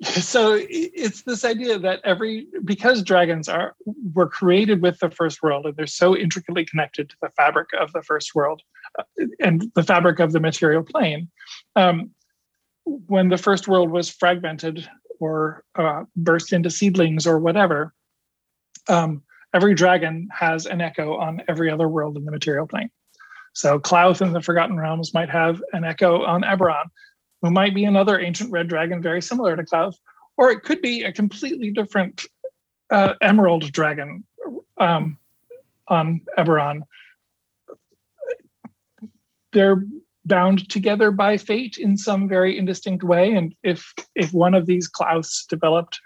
S4: so it's this idea that every because dragons are were created with the first world and they're so intricately connected to the fabric of the first world uh, and the fabric of the material plane um, when the first world was fragmented or uh, burst into seedlings or whatever um, every dragon has an echo on every other world in the material plane so Klauth in the Forgotten Realms might have an echo on Eberron who might be another ancient red dragon very similar to Klauth, or it could be a completely different uh, emerald dragon um, on Eberron. They're bound together by fate in some very indistinct way, and if if one of these Klauths developed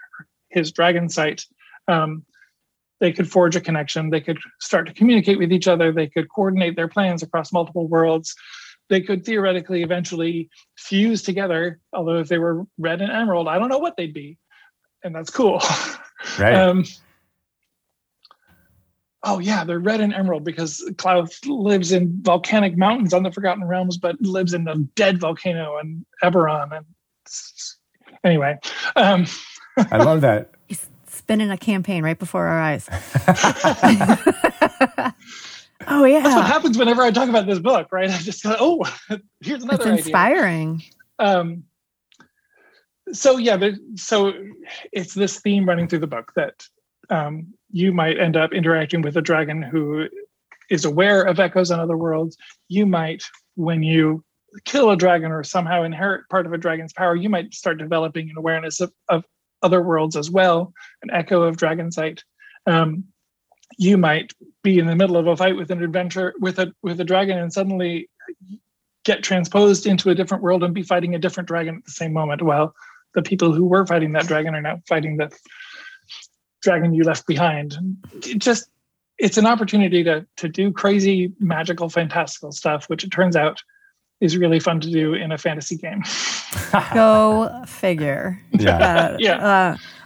S4: his dragon sight, um, they could forge a connection. They could start to communicate with each other. They could coordinate their plans across multiple worlds. They could theoretically eventually fuse together. Although if they were red and emerald, I don't know what they'd be, and that's cool.
S1: Right.
S4: Um, oh yeah, they're red and emerald because Klauth lives in volcanic mountains on the Forgotten Realms, but lives in a dead volcano in Eberron. And anyway, um,
S1: I love that.
S2: He's in a campaign right before our eyes. oh yeah,
S4: that's what happens whenever I talk about this book, right? I just go, oh, here's
S2: it's
S4: another idea.
S2: inspiring.
S4: um so yeah there, so it's this theme running through the book that um, you might end up interacting with a dragon who is aware of echoes on other worlds you might when you kill a dragon or somehow inherit part of a dragon's power you might start developing an awareness of, of other worlds as well an echo of dragon sight. Um, you might be in the middle of a fight with an adventure with a with a dragon and suddenly get transposed into a different world and be fighting a different dragon at the same moment while the people who were fighting that dragon are now fighting the dragon you left behind. It just it's an opportunity to to do crazy magical fantastical stuff which it turns out is really fun to do in a fantasy game
S2: Go figure.
S1: Yeah.
S2: Uh,
S4: Yeah.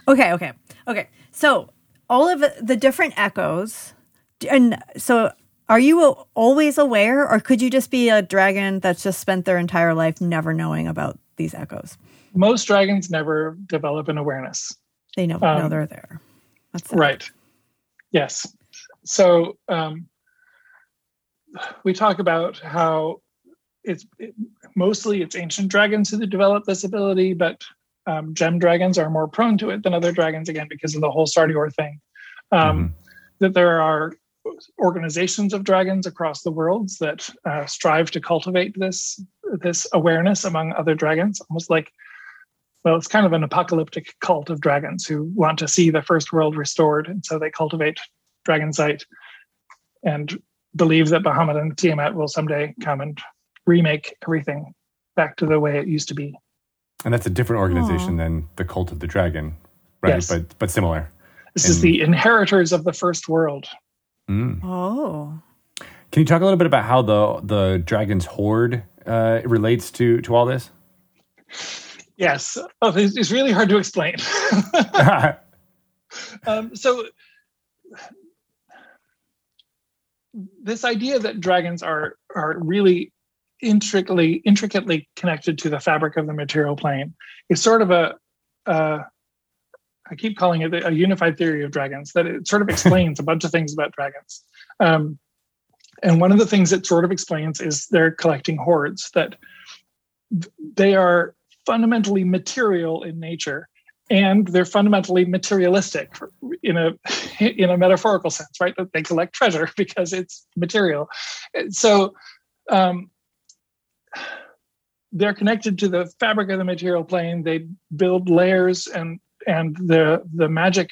S2: Uh, okay. Okay. Okay. So all of the different echoes, and so are you always aware, or could you just be a dragon that's just spent their entire life never knowing about these echoes?
S4: most dragons never develop an awareness
S2: They never know
S4: Um,
S2: they're there. That's sad.
S4: Right. Yes. So um, we talk about how it's it, mostly it's ancient dragons who develop this ability, but um, gem dragons are more prone to it than other dragons again because of the whole Sardior thing. Um, That there are organizations of dragons across the worlds that uh, strive to cultivate this this awareness among other dragons, almost like well, it's kind of an apocalyptic cult of dragons who want to see the first world restored, and so they cultivate dragon sight and believe that Bahamut and Tiamat will someday come and remake everything back to the way it used to be.
S1: And that's a different organization than the Cult of the Dragon, right?
S4: Yes.
S1: But but similar.
S4: This is the inheritors of the first world.
S1: Mm.
S2: Oh.
S1: Can you talk a little bit about how the the dragon's hoard uh, relates to to all this?
S4: Yes, oh, it's, it's really hard to explain. um, so this idea that dragons are are really intricately intricately connected to the fabric of the material plane. Is sort of a uh, I keep calling it a unified theory of dragons that it sort of explains a bunch of things about dragons. Um, and one of the things it sort of explains is they're collecting hoards that they are fundamentally material in nature and they're fundamentally materialistic in a in a metaphorical sense right? That they collect treasure because it's material. So um, they're connected to the fabric of the material plane. They build layers and and the the magic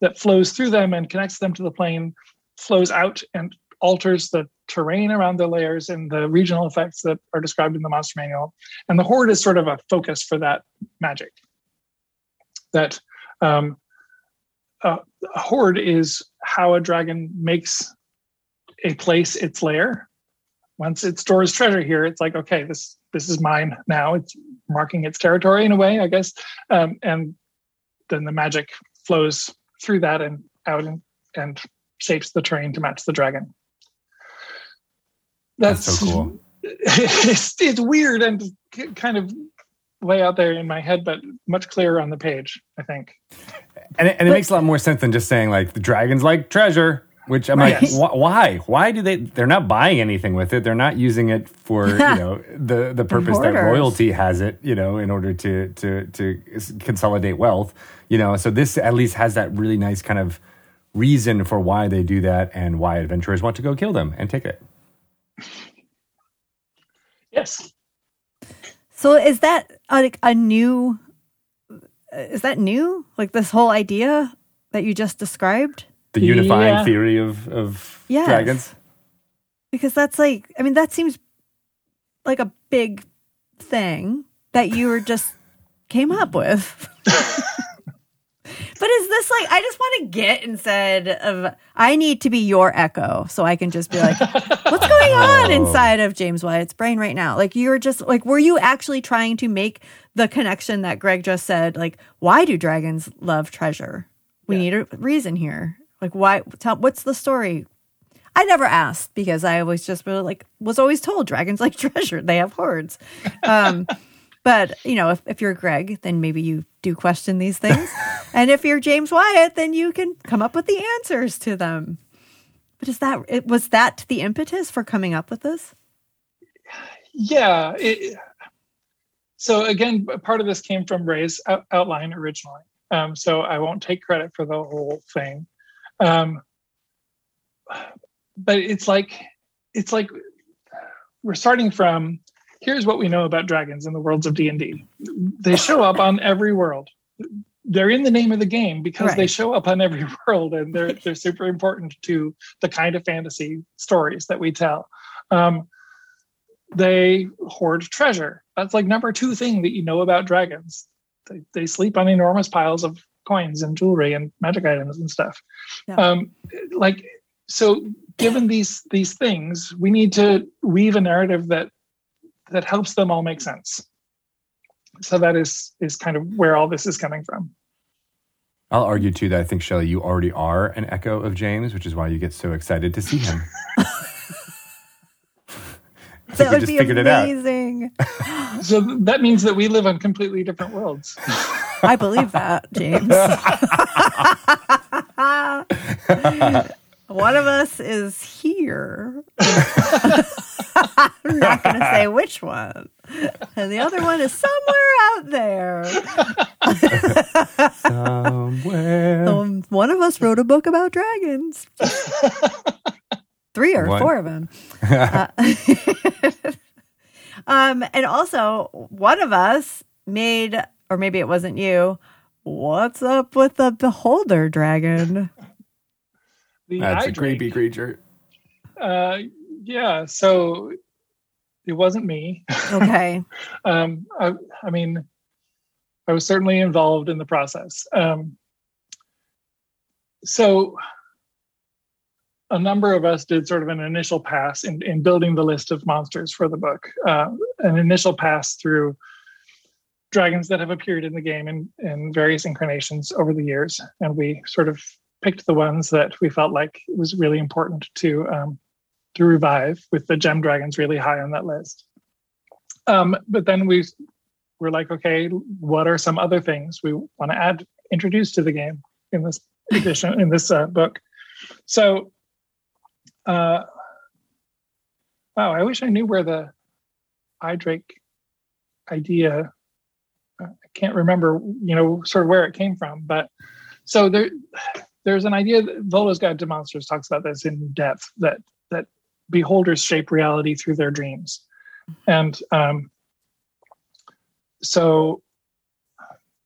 S4: that flows through them and connects them to the plane flows out and alters the terrain around the layers and the regional effects that are described in the monster manual. And the hoard is sort of a focus for that magic. That um, a, a hoard is how a dragon makes a place its lair once it stores treasure here it's like okay this this is mine now it's marking its territory in a way i guess um, and then the magic flows through that and out and, and shapes the terrain to match the dragon
S1: That's so cool.
S4: it's, it's weird and kind of way out there in my head, but much clearer on the page, I think.
S1: And it, and it makes a lot more sense than just saying like the dragons like treasure. Which I'm like, wh- why? Why do they? They're not buying anything with it. They're not using it for you know the the purpose that royalty has it. You know, in order to to to consolidate wealth. You know, so this at least has that really nice kind of reason for why they do that and why adventurers want to go kill them and take it.
S4: Yes.
S2: So is that like a new? Is that new? Like this whole idea that you just described?
S1: The unifying
S4: Yeah.
S1: theory of of
S2: Yes.
S1: dragons.
S2: Because that's like, I mean, that seems like a big thing that you were just came up with. But is this like I just want to get instead of I need to be your echo so I can just be like, what's going on inside of James Wyatt's brain right now? Like you're just like, were you actually trying to make the connection that Greg just said? Like, why do dragons love treasure? We need a reason here. Like, why? Tell what's the story? I never asked because I always just really like was always told dragons like treasure. They have hoards. Um, but you know, if, if you're Greg, then maybe you do question these things. and if you're James Wyatt, then you can come up with the answers to them. But is that it was that the impetus for coming up with this?
S4: yeah it, so again part of this came from ray's outline originally um, so i won't take credit for the whole thing um, but it's like it's like we're starting from here's what we know about dragons in the worlds of d&d they show up on every world they're in the name of the game because they show up on every world and they're they're super important to the kind of fantasy stories that we tell um, they hoard treasure. That's like number two thing that you know about dragons. They, they sleep on enormous piles of coins and jewelry and magic items and stuff.
S2: Yeah.
S4: Um, like so, given these these things, we need to weave a narrative that that helps them all make sense. So that is is kind of where all this is coming from.
S1: I'll argue too that I think Shelly, you already are an echo of James, which is why you get so excited to see him. I think
S2: That would
S1: just
S2: be
S1: figured it out.
S2: amazing.
S4: So that means that we live on completely different worlds.
S2: I believe that, James. One of us is here. I'm not going to say which one. And the other one is somewhere out there.
S1: Somewhere.
S2: One of us wrote a book about dragons. Three or
S1: One.
S2: four of them. Uh, um, and also, one of us made, or maybe it wasn't you. What's up with the beholder dragon?
S4: The
S1: That's a creepy creature.
S4: Uh, yeah. So it wasn't me.
S2: Okay.
S4: um, I, I mean, I was certainly involved in the process. Um, so a number of us did sort of an initial pass in, in building the list of monsters for the book, uh, an initial pass through dragons that have appeared in the game in, in various incarnations over the years. And we sort of picked the ones that we felt like was really important to um, to revive with the gem dragons really high on that list. Um, but then we were like, okay, what are some other things we want to add, introduce to the game in this edition, in this uh, book? So, uh, wow, I wish I knew where the eye drake idea. I can't remember, you know, sort of where it came from, but so there, there's an idea that Volo's Guide to Monsters talks about this in depth that that beholders shape reality through their dreams, and um, so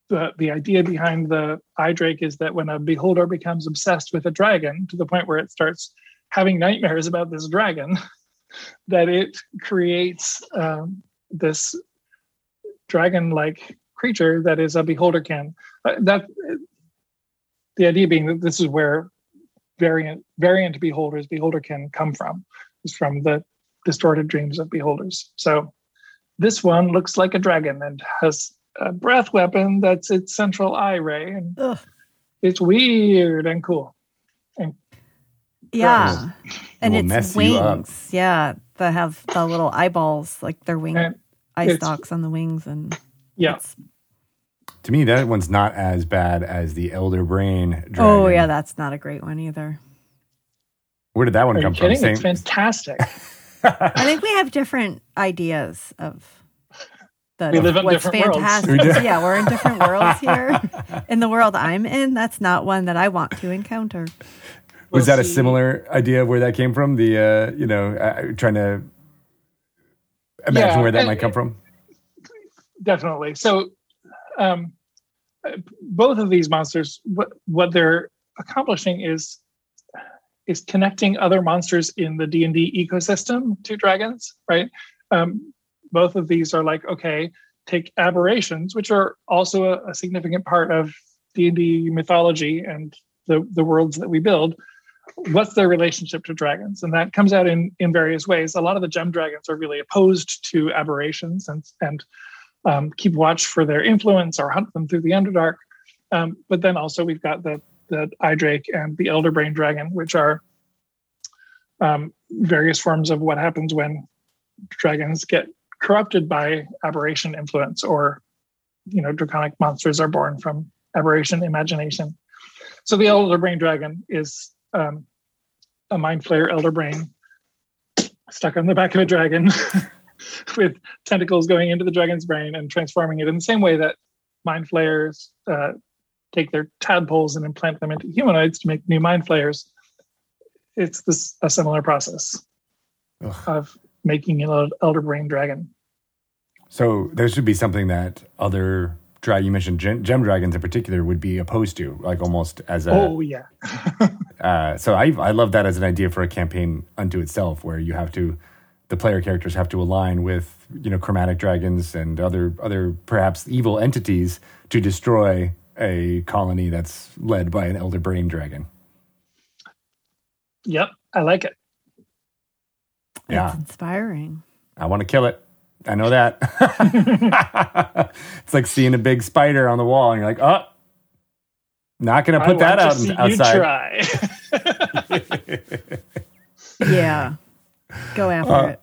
S4: the the idea behind the eye drake is that when a beholder becomes obsessed with a dragon to the point where it starts having nightmares about this dragon, that it creates um, this dragon-like creature that is a beholder can. Uh, that the idea being that this is where variant variant beholders beholder can come from is from the distorted dreams of beholders so this one looks like a dragon and has a breath weapon that's its central eye ray and
S2: Ugh.
S4: it's weird and cool
S2: Yeah. And
S1: will
S2: it's
S1: mess you up.
S2: wings. Yeah. That have the little eyeballs, like their wing
S4: And
S2: eye stalks on the wings. And
S4: yeah
S2: it's-
S1: To me, that one's not as bad as the Elder Brain dragon.
S2: oh, yeah. That's not a great one either.
S1: Where did that one
S4: are you
S1: come from?
S4: kidding it's fantastic
S2: I think we have different ideas of the
S4: We live in
S2: what's
S4: different worlds.
S2: fantastic.
S1: We
S2: yeah, we're in different worlds here. In the world I'm in, that's not one that I want to encounter.
S1: Was
S4: We'll
S1: that a similar idea of where that came from? The uh, you know, uh, trying to imagine
S4: Yeah,
S1: where that
S4: and-
S1: might come from.
S4: Definitely so um both of these monsters what what they're accomplishing is is connecting other monsters in the d&d ecosystem to dragons right um both of these are like okay take aberrations which are also a, a significant part of D&D mythology and the, the worlds that we build, what's their relationship to dragons? And that comes out in, in various ways. A lot of the gem dragons are really opposed to aberrations and, and um, keep watch for their influence or hunt them through the Underdark. Um, but then also we've got the, the eye drake and the elder brain dragon, which are um, various forms of what happens when dragons get corrupted by aberration influence or you know draconic monsters are born from aberration imagination so the elder brain dragon is um, a mind flayer elder brain stuck on the back of a dragon with tentacles going into the dragon's brain and transforming it in the same way that mind flayers uh, take their tadpoles and implant them into humanoids to make new mind flayers it's this a similar process Ugh. of making an elder brain dragon
S1: so there should be something that other dragon you mentioned gem, gem, dragons in particular would be opposed to, like almost as a.
S4: Oh yeah.
S1: uh, so I I love that as an idea for a campaign unto itself, where you have to, the player characters have to align with you know chromatic dragons and other other perhaps evil entities to destroy a colony that's led by an elder brain dragon.
S4: Yep, I like it.
S2: Yeah, it's inspiring.
S1: I want to kill it. I know that. it's like seeing a big spider on the wall, and you're like, oh, not going to put that out outside. You try.
S2: yeah, go after uh, it.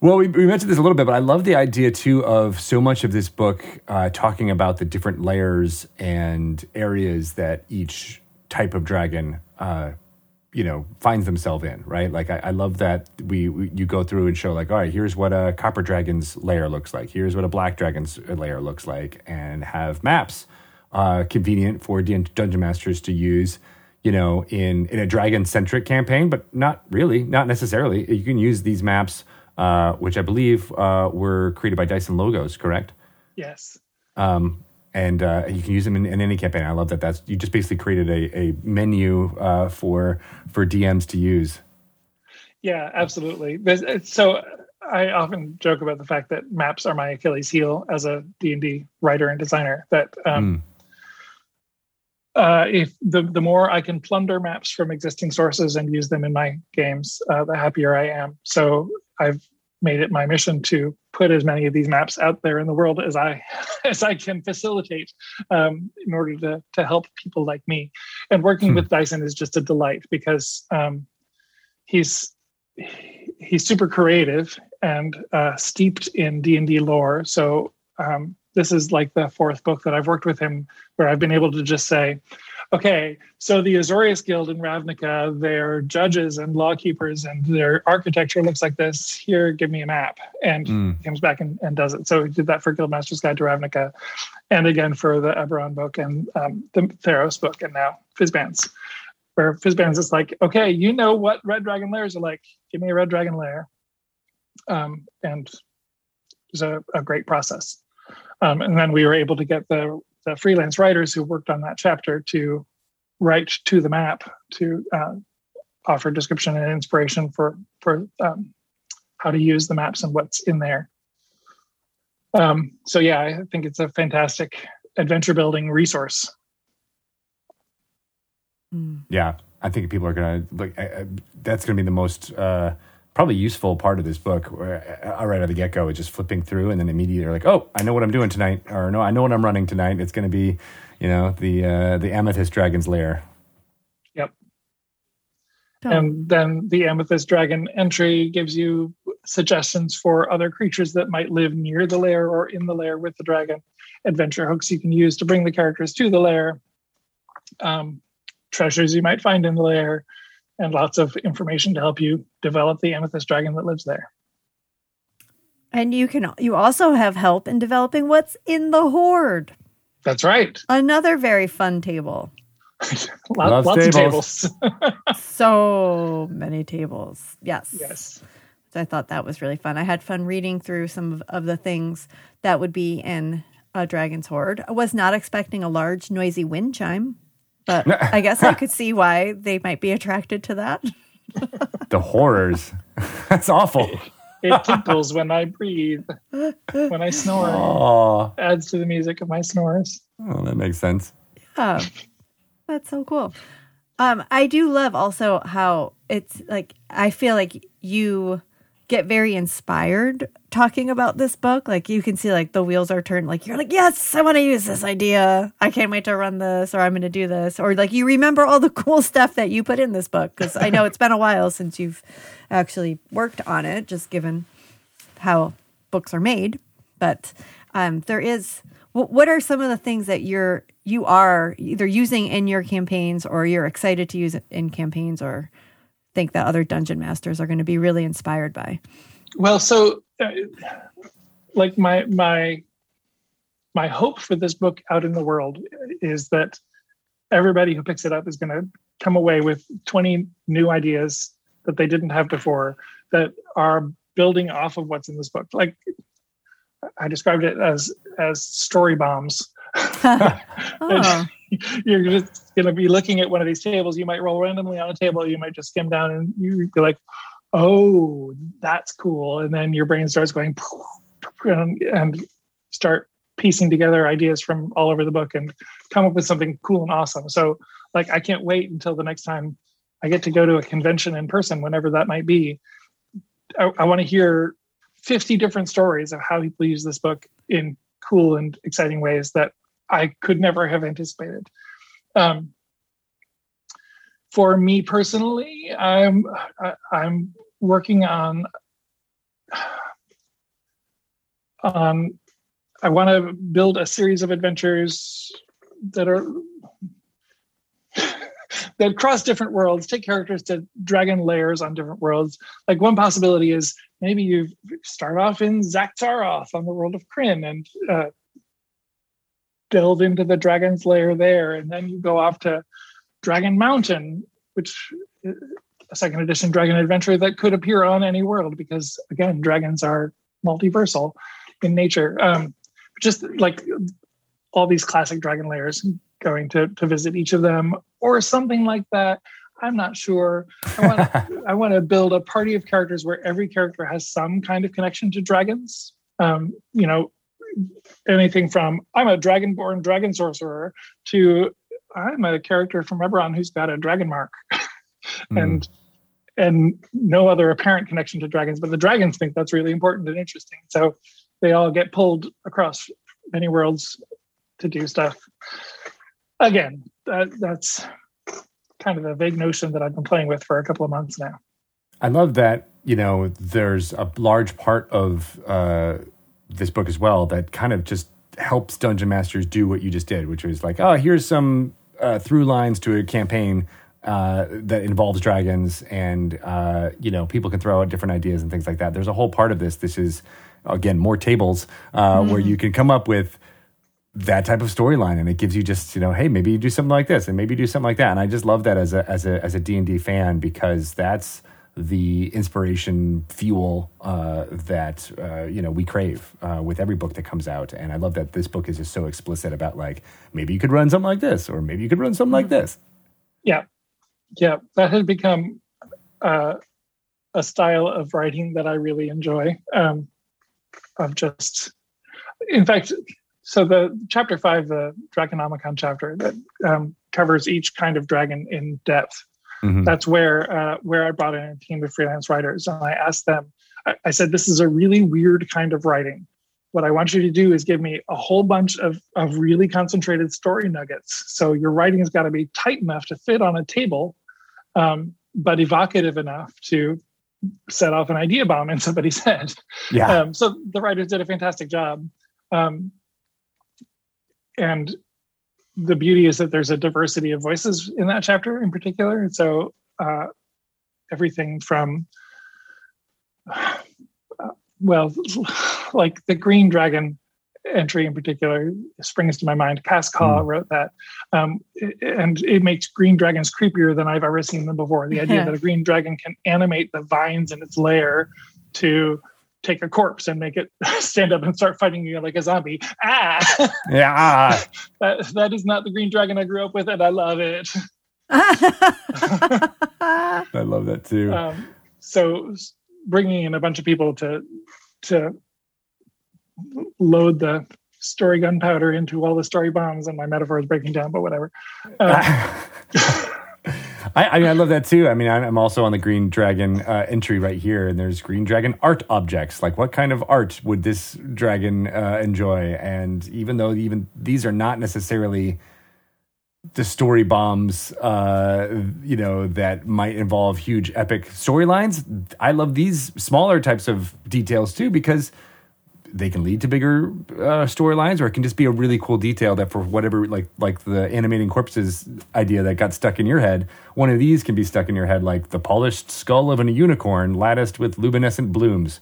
S1: Well, we, we, mentioned this a little bit, but I love the idea too of so much of this book uh, talking about the different layers and areas that each type of dragon uh, you know finds themselves in right? Like I, I love that we, we, you go through and show like all right here's what a copper dragon's layer looks like. Here's what a black dragon's layer looks like and have maps uh, convenient for dungeon masters to use you know in in a dragon centric campaign but not really not necessarily you can use these maps uh, which i believe uh, were created by dyson logos correct
S4: yes
S1: um, and uh, you can use them in, in, any campaign. I love that. That's you just basically created a, a menu uh, for for DMs to use.
S4: Yeah, absolutely. So I often joke about the fact that maps are my Achilles heel as a D and D writer and designer. That um, mm. Uh, if the the more I can plunder maps from existing sources and use them in my games, uh, the happier I am. So I've made it my mission to put as many of these maps out there in the world as I as I can facilitate um, in order to to help people like me. And working hmm. with Dyson is just a delight because um, he's he's super creative and uh, steeped in D and D lore. So um, this is like the fourth book that I've worked with him where I've been able to just say, okay, so the Azorius Guild in Ravnica, their judges and lawkeepers and their architecture looks like this. Here, give me a map. And mm. comes back and, and does it. So he did that for Guildmaster's Guide to Ravnica and again for the Eberron book and um, the Theros book and now Fizban's. Where Fizban's is like, okay, you know what red dragon lairs are like. Give me a red dragon lair. Um, and it's a, a great process. Um, and then we were able to get the the freelance writers who worked on that chapter to write to the map to uh, offer description and inspiration for for um, how to use the maps and what's in there. Um, so yeah, I think it's a fantastic adventure building resource.
S1: Hmm. Yeah, I think people are gonna like. Uh, that's gonna be the most. Uh, probably useful part of this book where uh, right out of the get-go it's just flipping through and then immediately like oh i know what i'm doing tonight or no i know what i'm running tonight. It's going to be you know the uh, the amethyst dragon's lair.
S4: Yep. And then the amethyst dragon entry gives you suggestions for other creatures that might live near the lair or in the lair with the dragon. Adventure hooks you can use to bring the characters to the lair. Um, treasures you might find in the lair and lots of information to help you develop the amethyst dragon that lives there.
S2: And you can you also have help in developing what's in the hoard.
S4: That's right.
S2: Another very fun table.
S4: lots, lots tables. of tables.
S2: so many tables. Yes.
S4: Yes.
S2: I thought that was really fun. I had fun reading through some of, of the things that would be in a dragon's hoard. I was not expecting a large, noisy wind chime. But I guess I could see why they might be attracted to that.
S1: the horrors. That's awful.
S4: It tinkles when I breathe, when I snore. Aww. Adds to the music of my snores.
S1: Oh, that makes sense.
S2: Yeah. That's so cool. Um, I do love also how it's like I feel like you get very inspired talking about this book. Like you can see like the wheels are turned. Like you're like, yes, I want to use this idea. I can't wait to run this, or I'm going to do this, or like you remember all the cool stuff that you put in this book because I know it's been a while since you've actually worked on it, just given how books are made. But um, there is. What are some of the things that you're you are either using in your campaigns or you're excited to use in campaigns or think that other dungeon masters are going to be really inspired by?
S4: Well, so uh, like my my my hope for this book out in the world is that everybody who picks it up is going to come away with 20 new ideas that they didn't have before that are building off of what's in this book. Like I described it as as story bombs. oh. You're just going to be looking at one of these tables. You might roll randomly on a table. You might just skim down and you be like, "Oh, that's cool," and then your brain starts going and start piecing together ideas from all over the book and come up with something cool and awesome. So, like, I can't wait until the next time I get to go to a convention in person, whenever that might be. I, I want to hear 50 different stories of how people use this book in cool and exciting ways that I could never have anticipated. Um, for me personally, I'm I, I'm working on um, I want to build a series of adventures that are that cross different worlds, take characters to dragon layers on different worlds. Like one possibility is maybe you start off in Xak Tsaroth on the world of Krynn and uh, delve into the dragon's lair there, and then you go off to Dragon Mountain, which a second edition dragon adventure that could appear on any world because again, dragons are multiversal in nature. Um, just like all these classic dragon lairs, going to to visit each of them or something like that. I'm not sure. I want to, I want to build a party of characters where every character has some kind of connection to dragons. Um, you know, anything from I'm a dragonborn dragon sorcerer to I'm a character from Eberron who's got a dragon mark, mm. and and no other apparent connection to dragons, but the dragons think that's really important and interesting. So they all get pulled across many worlds to do stuff. Again, that, that's kind of a vague notion that I've been playing with for a couple of months now.
S1: I love that, you know, there's a large part of uh, this book as well that kind of just helps dungeon masters do what you just did, which was like, oh, here's some uh, through lines to a campaign uh, that involves dragons, and uh, you know, people can throw out different ideas and things like that. There's a whole part of this. This is again more tables mm. where you can come up with that type of storyline and it gives you just you know hey maybe you do something like this and maybe you do something like that and i just love that as a as a as a d&d fan because that's the inspiration fuel uh, that uh, you know we crave uh, with every book that comes out and i love that this book is just so explicit about like maybe you could run something like this or maybe you could run something like mm-hmm. this
S4: yeah yeah that has become uh, a style of writing that i really enjoy um, of just in fact so the chapter five, the Draconomicon chapter that um, covers each kind of dragon in depth. Mm-hmm. That's where uh, where I brought in a team of freelance writers, and I asked them. I, I said, "This is a really weird kind of writing. What I want you to do is give me a whole bunch of of really concentrated story nuggets. So your writing has got to be tight enough to fit on a table, um, but evocative enough to set off an idea bomb in somebody's head. Yeah. Um, so the writers did a fantastic job. Um, and the beauty is that there's a diversity of voices in that chapter in particular. So uh, everything from, uh, well, like the Green Dragon entry in particular springs to my mind. Pascal mm. wrote that. Um, and it makes green dragons creepier than I've ever seen them before. The idea that a green dragon can animate the vines in its lair to take a corpse and make it stand up and start fighting you like a zombie. Ah,
S1: yeah.
S4: that that is not the green dragon I grew up with, and I love it. I
S1: love that too. Um,
S4: so bringing in a bunch of people to to load the story gunpowder into all the story bombs, and my metaphor is breaking down. But whatever. Uh,
S1: I, I, mean, I love that too. I mean, I'm also on the Green Dragon uh, entry right here, and there's Green Dragon art objects. Like, what kind of art would this dragon uh, enjoy? And even though even these are not necessarily the story bombs, uh, you know, that might involve huge epic storylines, I love these smaller types of details too because they can lead to bigger uh, storylines, or it can just be a really cool detail that for whatever, like like the animating corpses idea that got stuck in your head, one of these can be stuck in your head, like the polished skull of a unicorn latticed with luminescent blooms.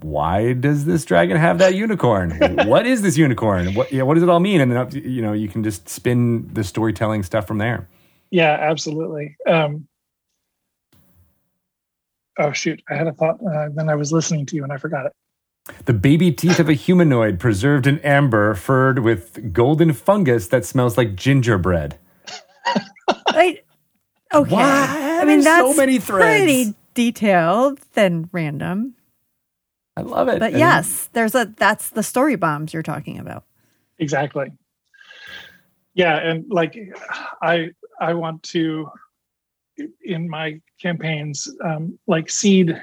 S1: Why does this dragon have that unicorn? what is this unicorn? What yeah, what does it all mean? And then you know you can just spin the storytelling stuff from there.
S4: Yeah, absolutely. Um, oh shoot, I had a thought. Uh, then I was listening to you and I forgot it.
S1: The baby teeth of a humanoid preserved in amber, furred with golden fungus that smells like gingerbread.
S2: I, okay.
S1: What?
S2: I mean, that's
S1: so many threads.
S2: pretty detailed than random.
S1: I love it.
S2: But
S1: And-
S2: yes, there's a that's the story bombs you're talking about.
S4: exactly yeah and like i i want to in my campaigns um, like seed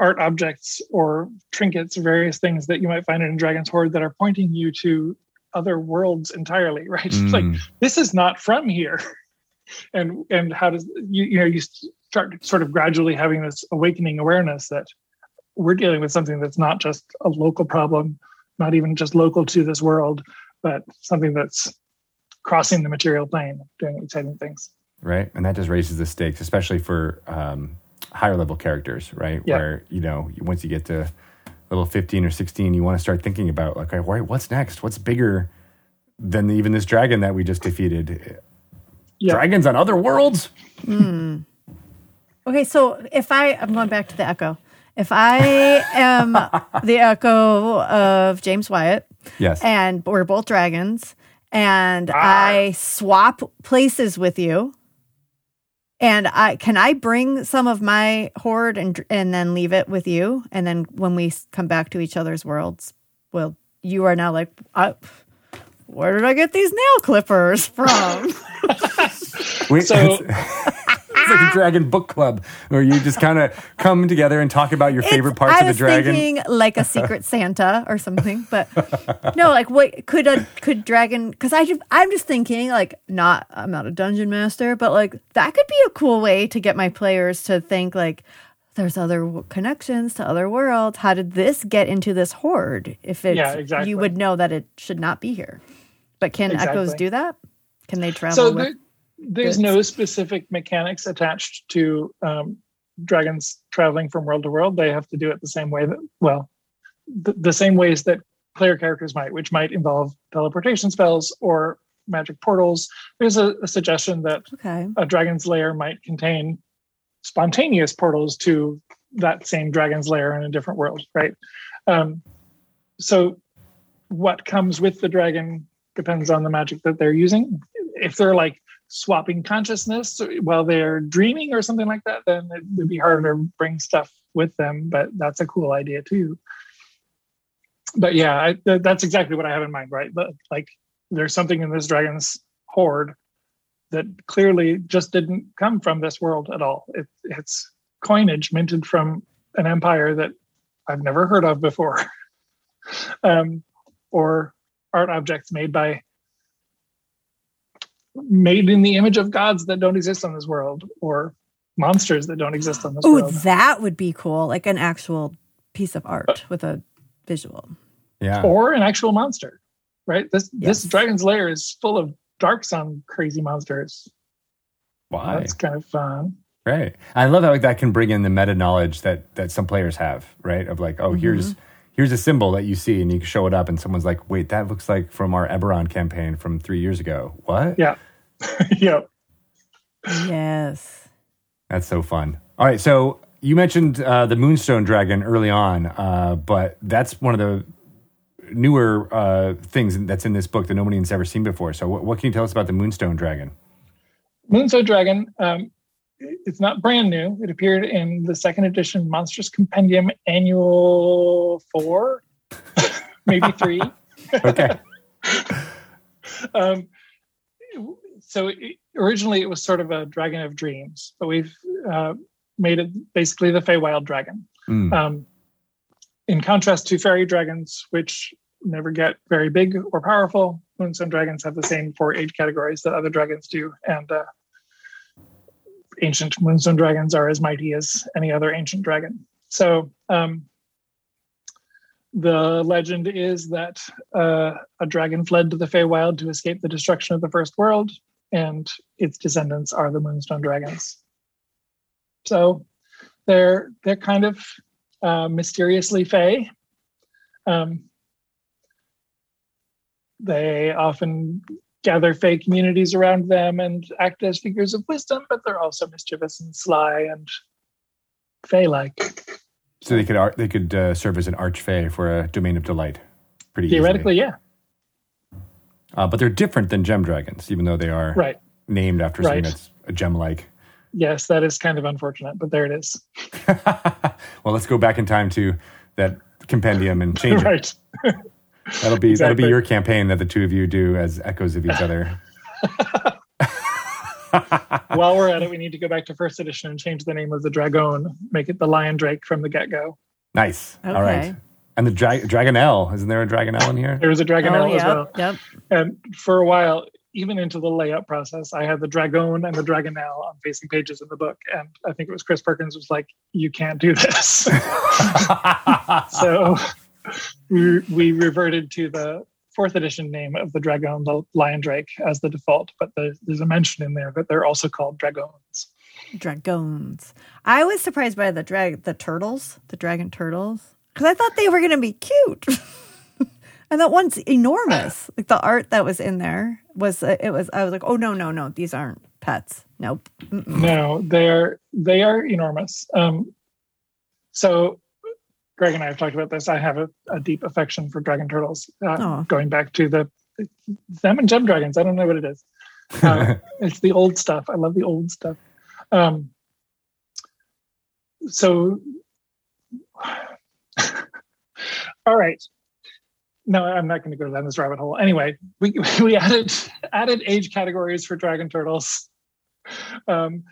S4: art objects or trinkets various things that you might find in dragon's hoard that are pointing you to other worlds entirely right It's like
S1: Mm.
S4: this is not from here and and how does you you know you start sort of gradually having this awakening awareness that we're dealing with something that's not just a local problem not even just local to this world but something that's crossing the material plane doing exciting things
S1: right? And that just raises the stakes, especially for um, higher level characters, right?
S4: Yeah.
S1: Where you know once you get to level fifteen or sixteen, you want to start thinking about like, all right, what's next? What's bigger than even this dragon that we just defeated?
S4: Yeah.
S1: Dragons on other worlds? Hmm.
S2: Okay, so if I I'm going back to the echo. If I am the echo of James Wyatt
S1: Yes.
S2: and we're both dragons and ah. I swap places with you and I can I bring some of my hoard and and then leave it with you and then when we come back to each other's worlds well you are now like I, where did I get these nail clippers from?
S1: Wait,
S4: So-
S1: it's, it's like a dragon book club where you just kind of come together and talk about your favorite parts
S2: I
S1: of the
S2: was
S1: dragon.
S2: Thinking like a secret Santa or something, but no, like what could a could dragon? Because I just, I'm just thinking like not I'm not a dungeon master, but like that could be a cool way to get my players to think like there's other w- connections to other worlds. How did this get into this hoard? If it's
S4: Yeah, exactly.
S2: you would know that it should not be here. But can echoes do that? Can they travel?
S4: so
S2: with,
S4: there, there's no specific mechanics attached to um, dragons traveling from world to world they have to do it the same way that well the, the same ways that player characters might which might involve teleportation spells or magic portals there's a, a suggestion that
S2: okay.
S4: a dragon's lair might contain spontaneous portals to that same dragon's lair in a different world, right? Um, so, what comes with the dragon depends on the magic that they're using. If they're like swapping consciousness while they're dreaming or something like that, then it would be harder to bring stuff with them. But that's a cool idea too. But yeah, I, th- that's exactly what I have in mind, right? But like, there's something in this dragon's hoard that clearly just didn't come from this world at all. It, it's coinage minted from an empire that I've never heard of before, um, or art objects made by made in the image of gods that don't exist on this world, or monsters that don't exist on this world.
S2: Oh,
S4: world.
S2: that would be cool. Like an actual piece of art with a visual.
S1: Yeah.
S4: or an actual monster, right? This
S2: Yes.
S4: this dragon's lair is full of dark sun crazy monsters.
S1: Why?
S4: That's kind of fun.
S1: Right. I love how that can bring in the meta knowledge that that some players have, right? Of like, oh, here's mm-hmm. Here's a symbol that you see, and you can show it up, and someone's like, wait, that looks like from our Eberron campaign from three years ago. What?
S4: Yeah, yeah.
S2: Yes.
S1: That's so fun. All right, so you mentioned uh, the Moonstone Dragon early on, uh, but that's one of the newer uh, things that's in this book that nobody has ever seen before. So, what, what can you tell us about the Moonstone Dragon?
S4: Moonstone Dragon. Um, it's not brand new. It appeared in the second edition Monstrous Compendium Annual Four. maybe three.
S1: Okay.
S4: um, so it, originally it was sort of a dragon of dreams, but we've uh, made it basically the Feywild dragon.
S1: Mm.
S4: Um, in contrast to fairy dragons, which never get very big or powerful, moonstone dragons have the same four age categories that other dragons do, and uh, ancient moonstone dragons are as mighty as any other ancient dragon. So um, the legend is that uh, a dragon fled to the Feywild to escape the destruction of the first world, and its descendants are the moonstone dragons. So they're they're kind of uh, mysteriously fey. Um, they often gather fey communities around them and act as figures of wisdom, but they're also mischievous and sly and fey-like.
S1: So they could they could uh, serve as an archfey for a domain of delight. Pretty
S4: Theoretically,
S1: easily.
S4: yeah,
S1: Uh, but they're different than gem dragons, even though they are
S4: right.
S1: named after something that's a gem-like.
S4: Yes, that is kind of unfortunate, but there it is.
S1: well, let's go back in time to that compendium and change it.
S4: right.
S1: That'll be that'll be your campaign that the two of you do as echoes of each other.
S4: While we're at it, we need to go back to first edition and change the name of the dragon, make it the lion drake from the get-go.
S1: Nice. All right. And the dra- Dragonnel. Isn't there a Dragonnel in here?
S4: There was a dragon
S2: Oh,
S4: as well.
S2: yep.
S4: And for a while, even into the layout process, I had the dragon and the dragonnel on facing pages in the book. And I think it was Chris Perkins was like, you can't do this. so we, we reverted to the fourth edition name of the dragon, the lion drake, as the default. But the, there's a mention in there that they're also called dragons.
S2: Dragons. I was surprised by the drag the turtles, the dragon turtles, because I thought they were going to be cute. and that one's enormous. Like the art that was in there was uh, it was. I was like, oh no no no, these aren't pets. Nope. Mm-mm.
S4: No, they're they are enormous. Um, so Greg and I have talked about this. I have a, a deep affection for dragon turtles, uh, going back to the them and gem dragons. I don't know what it is. Uh, it's the old stuff. I love the old stuff. Um, so, all right. No, I'm not going to go down this rabbit hole. Anyway, we we added added age categories for dragon turtles. Um,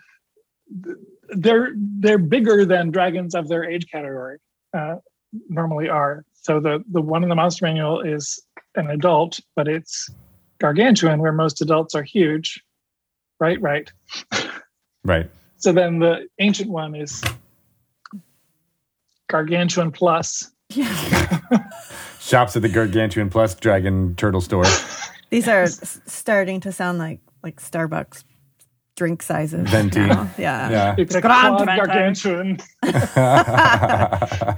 S4: th- they're they're bigger than dragons of their age category uh, normally are. So the the one in the monster manual is an adult, but it's gargantuan, where most adults are huge. Right, right.
S1: right.
S4: So then the ancient one is gargantuan plus.
S2: Yeah.
S1: Shops at the Gargantuan Plus Dragon Turtle Store.
S2: These are starting to sound like like Starbucks drink sizes.
S1: Venti.
S2: now. Yeah.
S1: Yeah.
S4: It's a
S2: Grand
S4: quad gargantuan.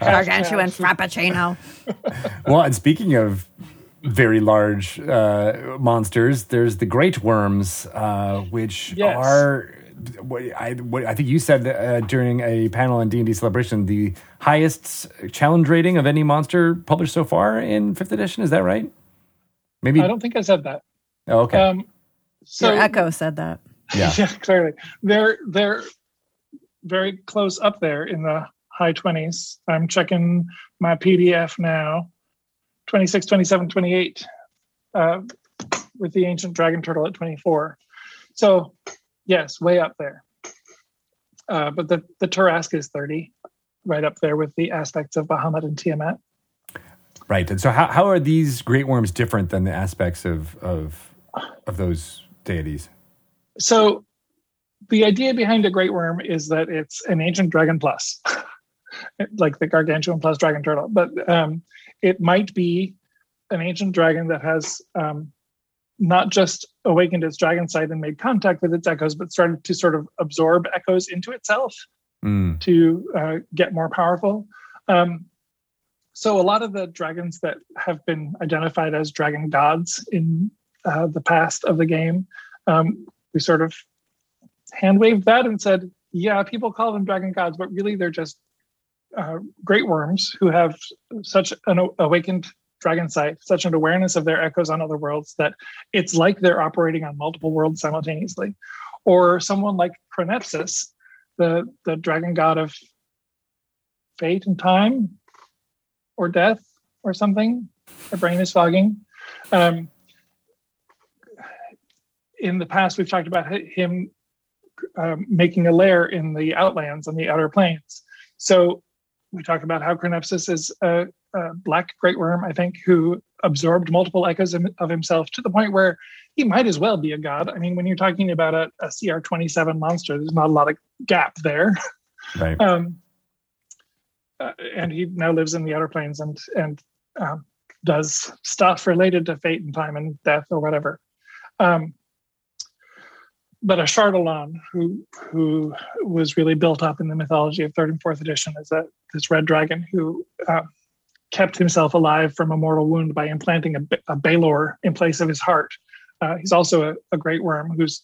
S2: Gargantuan frappuccino.
S1: Well, and speaking of very large uh, monsters, there's the great worms, uh, which
S4: Yes.
S1: are. What I, what I think you said uh, during a panel in D and D Celebration, the highest challenge rating of any monster published so far in fifth edition. Is that right? Maybe.
S4: I don't think I said that.
S1: oh, okay.
S4: Um, so
S2: Your echo said that.
S1: Yeah.
S4: yeah, clearly they're they're very close up there in the high 20s i'm checking my pdf now 26 27 28 uh, with the ancient dragon turtle at 24 so yes way up there uh, but the the Tarrasque is 30 right up there with the aspects of bahamut and tiamat
S1: Right. And so, how, how are these great worms different than the aspects of of of those deities?
S4: So the idea behind a great worm is that it's an ancient dragon plus, like the gargantuan plus dragon turtle, but um, it might be an ancient dragon that has um, not just awakened its dragon side and made contact with its echoes, but started to sort of absorb echoes into itself
S1: Mm.
S4: to uh, get more powerful. Um, so a lot of the dragons that have been identified as dragon gods in uh, the past of the game, um, we sort of hand waved that and said, yeah, people call them dragon gods, but really they're just uh, great worms who have such an awakened dragon sight, such an awareness of their echoes on other worlds that it's like they're operating on multiple worlds simultaneously. Or someone like Chronepsis, the the dragon god of fate and time or death or something My brain is fogging. Um, in the past, we've talked about him um, making a lair in the outlands on the outer planes. So we talked about how Chronepsis is a, a black great worm, I think, who absorbed multiple echoes of himself to the point where he might as well be a god. I mean, when you're talking about a, a CR27 monster, there's not a lot of gap there.
S1: Right.
S4: Um, uh, and he now lives in the outer planes and and um, does stuff related to fate and time and death or whatever. Um, but a Ashardalon, who who was really built up in the mythology of third and fourth edition, is a this red dragon who uh, kept himself alive from a mortal wound by implanting a, a Balor in place of his heart. Uh, he's also a, a, great worm whose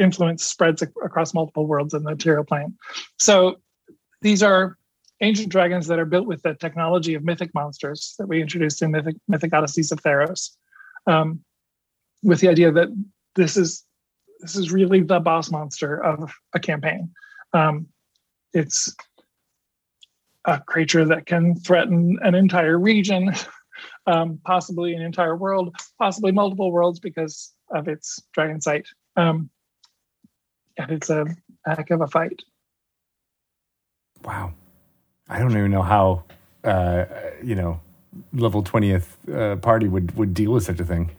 S4: influence spreads ac- across multiple worlds in the material plane. So these are ancient dragons that are built with the technology of mythic monsters that we introduced in Mythic, mythic Odysseys of Theros, um, with the idea that this is this is really the boss monster of a campaign. Um, it's a creature that can threaten an entire region, um, possibly an entire world, possibly multiple worlds because of its dragon sight. Um, and it's a heck of a fight.
S1: Wow. I don't even know how, uh, you know, level 20th uh, party would, would deal with such a thing.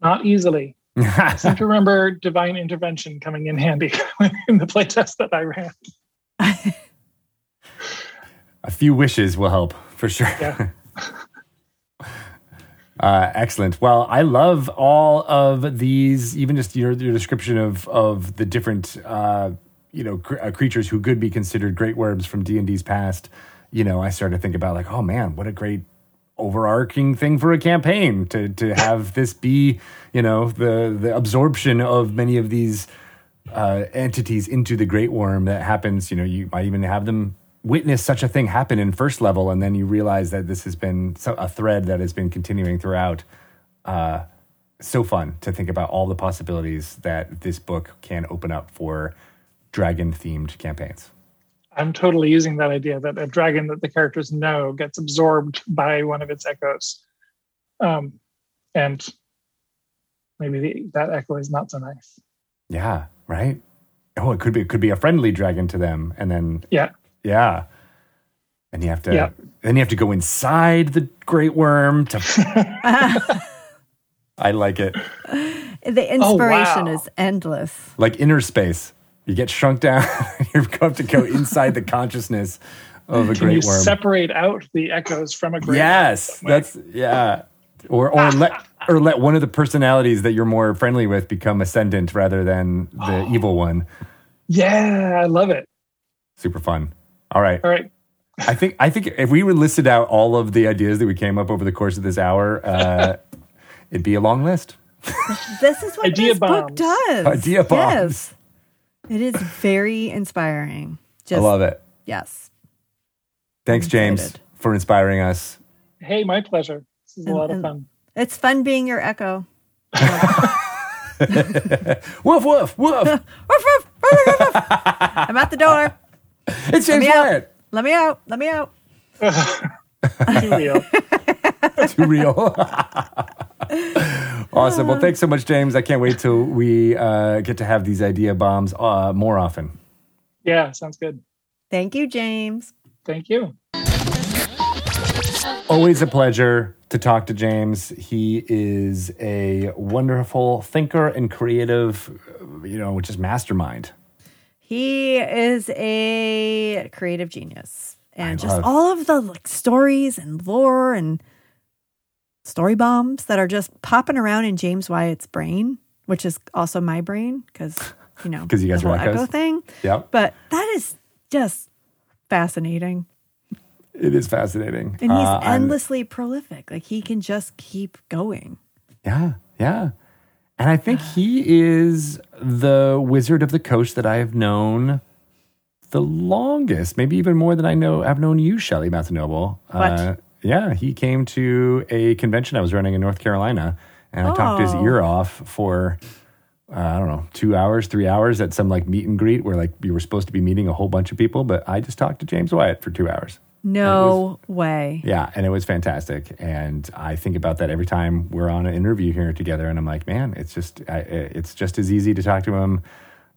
S4: Not easily. I seem to remember divine intervention coming in handy in the playtest that I ran.
S1: a few wishes will help for sure.
S4: Yeah.
S1: Uh, excellent. Well, I love all of these, even just your, your description of of the different uh, you know cr- uh, creatures who could be considered great worms from D and D's past. You know, I started to think about like, oh man, what a great overarching thing for a campaign to to have this be you know the the absorption of many of these uh, entities into the great worm that happens you know you might even have them witness such a thing happen in first level and then you realize that this has been a thread that has been continuing throughout uh, so fun to think about all the possibilities that this book can open up for dragon themed campaigns
S4: I'm totally using that idea that a dragon that the characters know gets absorbed by one of its echoes. Um, and maybe the, that echo is not so nice.
S1: Yeah, right. Oh, it could be it could be a friendly dragon to them, and then
S4: yeah,
S1: yeah, and you have to yeah. then you have to go inside the great worm to. I like it.
S2: The inspiration oh, wow. is endless.
S1: Like inner space. You get shrunk down. you have to go inside the consciousness of a
S4: Can
S1: great
S4: you
S1: worm.
S4: Separate out the echoes from a great.
S1: Yes, that's yeah. Or or let or let one of the personalities that you're more friendly with become ascendant rather than the oh. evil one.
S4: Yeah, I love it.
S1: Super fun. All right.
S4: All right.
S1: I think I think if we were listed out all of the ideas that we came up over the course of this hour, uh, it'd be a long list.
S2: This is what Idea this bombs. book does.
S1: Idea bombs. Yes.
S2: It is very inspiring.
S1: Just, I love it.
S2: Yes.
S1: Thanks, James, for inspiring us.
S4: Hey, my pleasure. This is and, a lot of fun.
S2: It's fun being your echo.
S1: woof, woof, woof. woof, woof. Woof.
S2: I'm at the door.
S1: It's James Wyatt.
S2: Let me out. Let me out.
S4: Too real.
S1: Too real. awesome. Well, thanks so much, James. I can't wait till we uh, get to have these idea bombs uh, more often.
S4: Yeah, sounds good.
S2: Thank you, James.
S4: Thank you.
S1: Always a pleasure to talk to James. He is a wonderful thinker and creative, you know, just mastermind.
S2: He is a creative genius. And I just love. all of the like stories and lore and story bombs that are just popping around in James Wyatt's brain, which is also my brain because you know
S1: because you guys
S2: the
S1: whole
S2: echo thing.
S1: Yeah,
S2: but that is just fascinating.
S1: It is fascinating,
S2: and he's uh, endlessly I'm, prolific. Like he can just keep going.
S1: Yeah, yeah. And I think he is the wizard of the coast that I have known the longest, maybe even more than I know. I've known you, Shelly Noble.
S2: What? Uh,
S1: yeah, he came to a convention I was running in North Carolina, and I oh. talked his ear off for uh, I don't know two hours, three hours at some like meet and greet where like you were supposed to be meeting a whole bunch of people, but I just talked to James Wyatt for two hours.
S2: No way.
S1: Yeah, and it was fantastic. And I think about that every time we're on an interview here together, and I'm like, man, it's just I, it's just as easy to talk to him,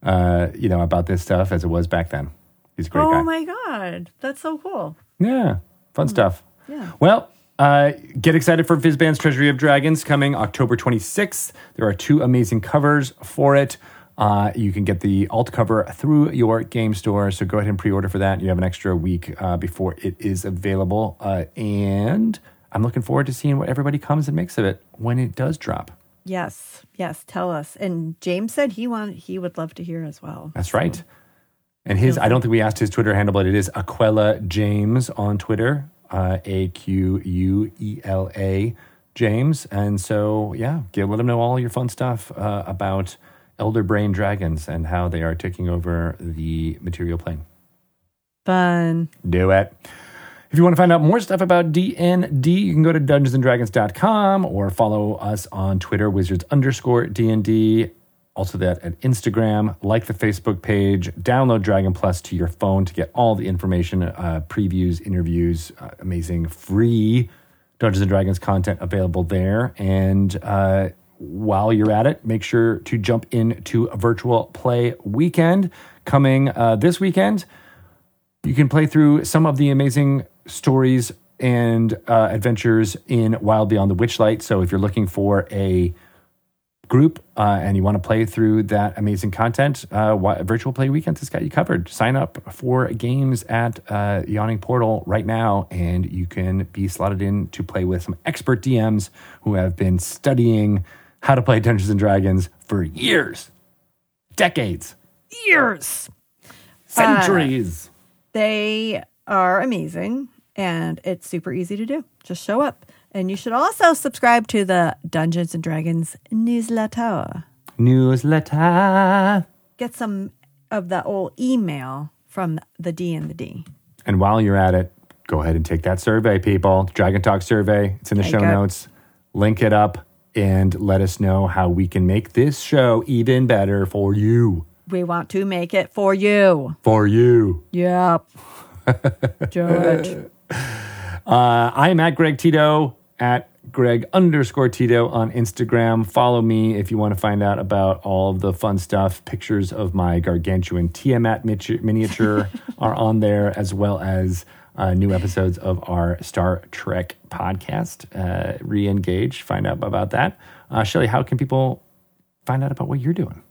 S1: uh, you know, about this stuff as it was back then. He's a great
S2: oh
S1: guy.
S2: my god, that's so cool.
S1: Yeah, fun stuff.
S2: Yeah.
S1: Well, uh, get excited for Fizban's Treasury of Dragons coming October 26th. There are two amazing covers for it. Uh, you can get the alt cover through your game store. So go ahead and pre order for that. You have an extra week uh, before it is available. Uh, and I'm looking forward to seeing what everybody comes and makes of it when it does drop.
S2: Yes, yes. Tell us. And James said he want he would love to hear as well.
S1: That's right. And his, I don't think we asked his Twitter handle, but it is Aquela James on Twitter, uh, A Q U E L A James. And so, yeah, get, let them know all your fun stuff uh, about Elder Brain Dragons and how they are taking over the material plane.
S2: Fun.
S1: Do it. If you want to find out more stuff about D&D, you can go to dungeonsanddragons.com or follow us on Twitter, wizards underscore D&D. Also that at Instagram, like the Facebook page, download Dragon Plus to your phone to get all the information, uh, previews, interviews, uh, amazing free Dungeons and Dragons content available there. And uh, while you're at it, make sure to jump into a virtual play weekend coming uh, this weekend. You can play through some of the amazing stories and uh, adventures in Wild Beyond the Witchlight. So if you're looking for a group uh, and you want to play through that amazing content, uh, Virtual Play Weekends has got you covered. Sign up for games at uh, Yawning Portal right now, and you can be slotted in to play with some expert DMs who have been studying how to play Dungeons and Dragons for years, decades,
S2: Years.
S1: centuries.
S2: They are amazing and it's super easy to do. Just show up. And you should also subscribe to the Dungeons and Dragons newsletter.
S1: Newsletter.
S2: Get some of the old email from the D and the D.
S1: And while you're at it, go ahead and take that survey, people. Dragon Talk survey. It's in the
S2: Take
S1: show notes. Link it up and let us know how we can make this show even better for you.
S2: We want to make it for you.
S1: For you.
S2: Yep. George.
S1: Uh, I'm at Greg Tito, at Greg underscore Tito on Instagram. Follow me if you want to find out about all of the fun stuff. Pictures of my gargantuan Tiamat miniature are on there, as well as uh, new episodes of our Star Trek podcast. Uh, Re engage, find out about that. Uh, Shelly, how can people find out about what you're doing?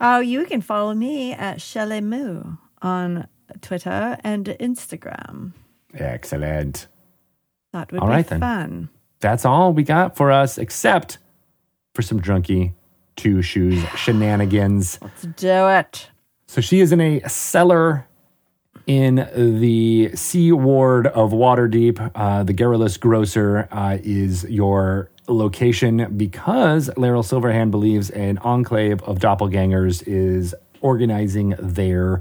S2: Oh, you can follow me at Shelly Moo on Twitter and Instagram.
S1: Excellent.
S2: That would
S1: All
S2: be
S1: right, then. That's all we got for us, except for some drunky two shoes shenanigans.
S2: Let's do it.
S1: So she is in a cellar in the Sea Ward of Waterdeep. Uh, the Garrulous Grocer uh, is your location because Laeral Silverhand believes an enclave of doppelgangers is organizing there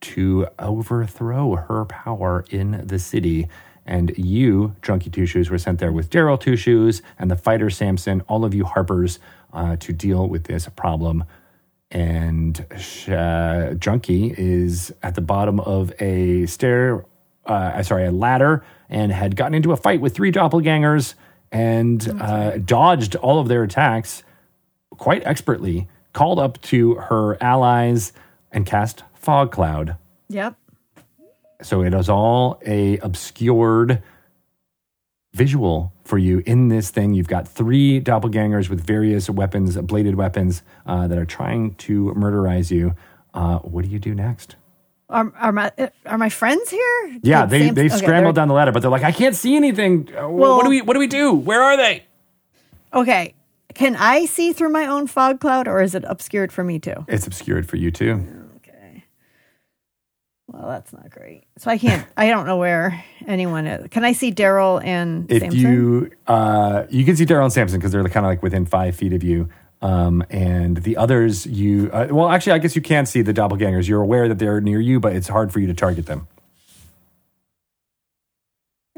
S1: to overthrow her power in the city. And you, Drunky Two Shoes, were sent there with Daryl Two Shoes and the fighter Samson, all of you Harpers, uh, to deal with this problem and uh, Drunky is at the bottom of a stair, uh, sorry, a ladder, and had gotten into a fight with three doppelgangers and uh, dodged all of their attacks quite expertly. Called up to her allies and cast fog cloud.
S2: Yep.
S1: So it is all a obscured visual for you in this thing. You've got three doppelgangers with various weapons, bladed weapons, uh, that are trying to murderize you. Uh, what do you do next?
S2: Are, are my are my friends here?
S1: Yeah,
S2: Did
S1: they they
S2: okay,
S1: scrambled down the ladder, but they're like, I can't see anything.
S2: Well-
S1: what do we what do we do? Where are they?
S2: Okay, can I see through my own fog cloud, or is it obscured for me too?
S1: It's obscured for you too.
S2: Well, that's not great. So I can't. I don't know where anyone is. Can I see Daryl and
S1: If
S2: Samson?
S1: you uh, you can see Daryl and Samson because they're kind of like within five feet of you. Um, and the others, you uh, well, actually, I guess you can see the doppelgangers. You're aware that they're near you, but it's hard for you to target them.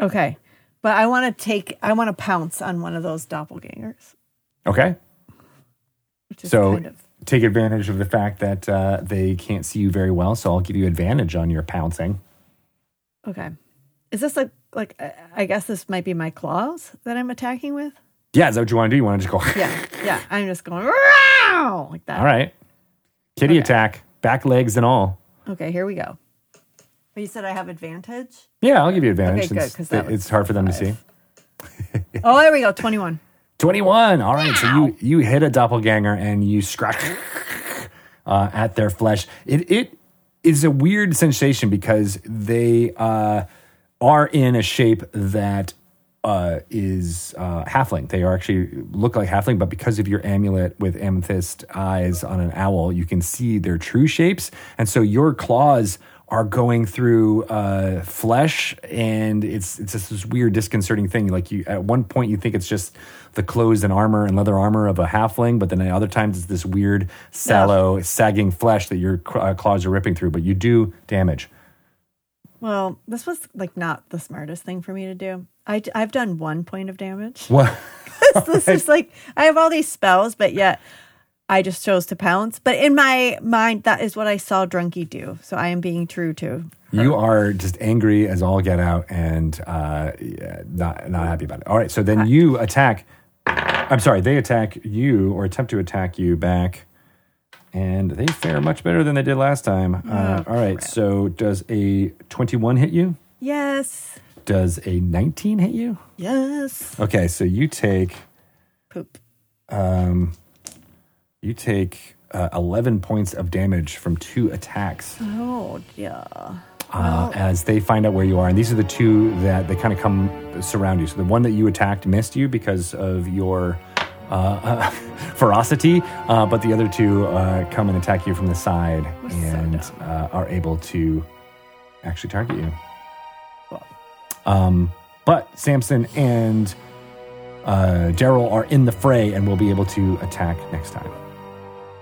S2: okay, but I want to take. I want to pounce on one of those doppelgangers.
S1: Okay,
S2: Which is
S1: so
S2: kind of
S1: take advantage of the fact that uh, they can't see you very well. So I'll give you advantage on your pouncing.
S2: okay. is this like like I guess this might be my claws that I'm attacking with?
S1: Yeah, is that what you want to do? You want to just go?
S2: Yeah, yeah. I'm just going "Row!" like that.
S1: All right. Kitty
S2: Okay.
S1: attack, back legs and all.
S2: Okay, here we go. But you said I have advantage.
S1: Yeah, I'll give you advantage
S2: Okay, good,
S1: since it- it's hard for them to see.
S2: Oh, there we go. Twenty-one.
S1: 21. All right. So you you hit a doppelganger and you scratch uh, at their flesh. It it is a weird sensation because they uh, are in a shape that uh, is uh, halfling. They are actually look like halfling, but because of your amulet with amethyst eyes on an owl, you can see their true shapes, and so your claws are going through uh, flesh, and it's it's just this weird, disconcerting thing. Like you, at one point, you think it's just the clothes and armor and leather armor of a halfling, but then at other times, it's this weird, sallow, sagging flesh that your uh, claws are ripping through. But you do damage.
S2: Well, this was like not the smartest thing for me to do. I, I've done one point of damage.
S1: What?
S2: this is like I have all these spells, but yet I just chose to pounce. But in my mind, that is what I saw Drunky do. So I am being true to.
S1: You are just angry as all get out and uh, not not happy about it. All right, so then you attack. I'm sorry, they attack you or attempt to attack you back, and they fare much better than they did last time. uh, all right, so does a 21 hit you?
S2: Yes.
S1: Does a 19 hit you?
S2: Yes.
S1: Okay, so you take
S2: Poop.
S1: um, you take uh, 11 points of damage from two attacks.
S2: Oh, yeah.
S1: uh, as they find out where you are. And these are the two that they kind of come surround you. So the one that you attacked missed you because of your uh, ferocity, uh, but the other two uh, come and attack you from the side
S2: We're
S1: and
S2: dumb.
S1: uh, are able to actually target you. Um, but Samson and uh, Daryl are in the fray and will be able to attack next time.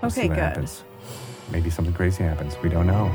S2: Okay, good.
S1: Happens. Maybe something crazy happens. We don't know.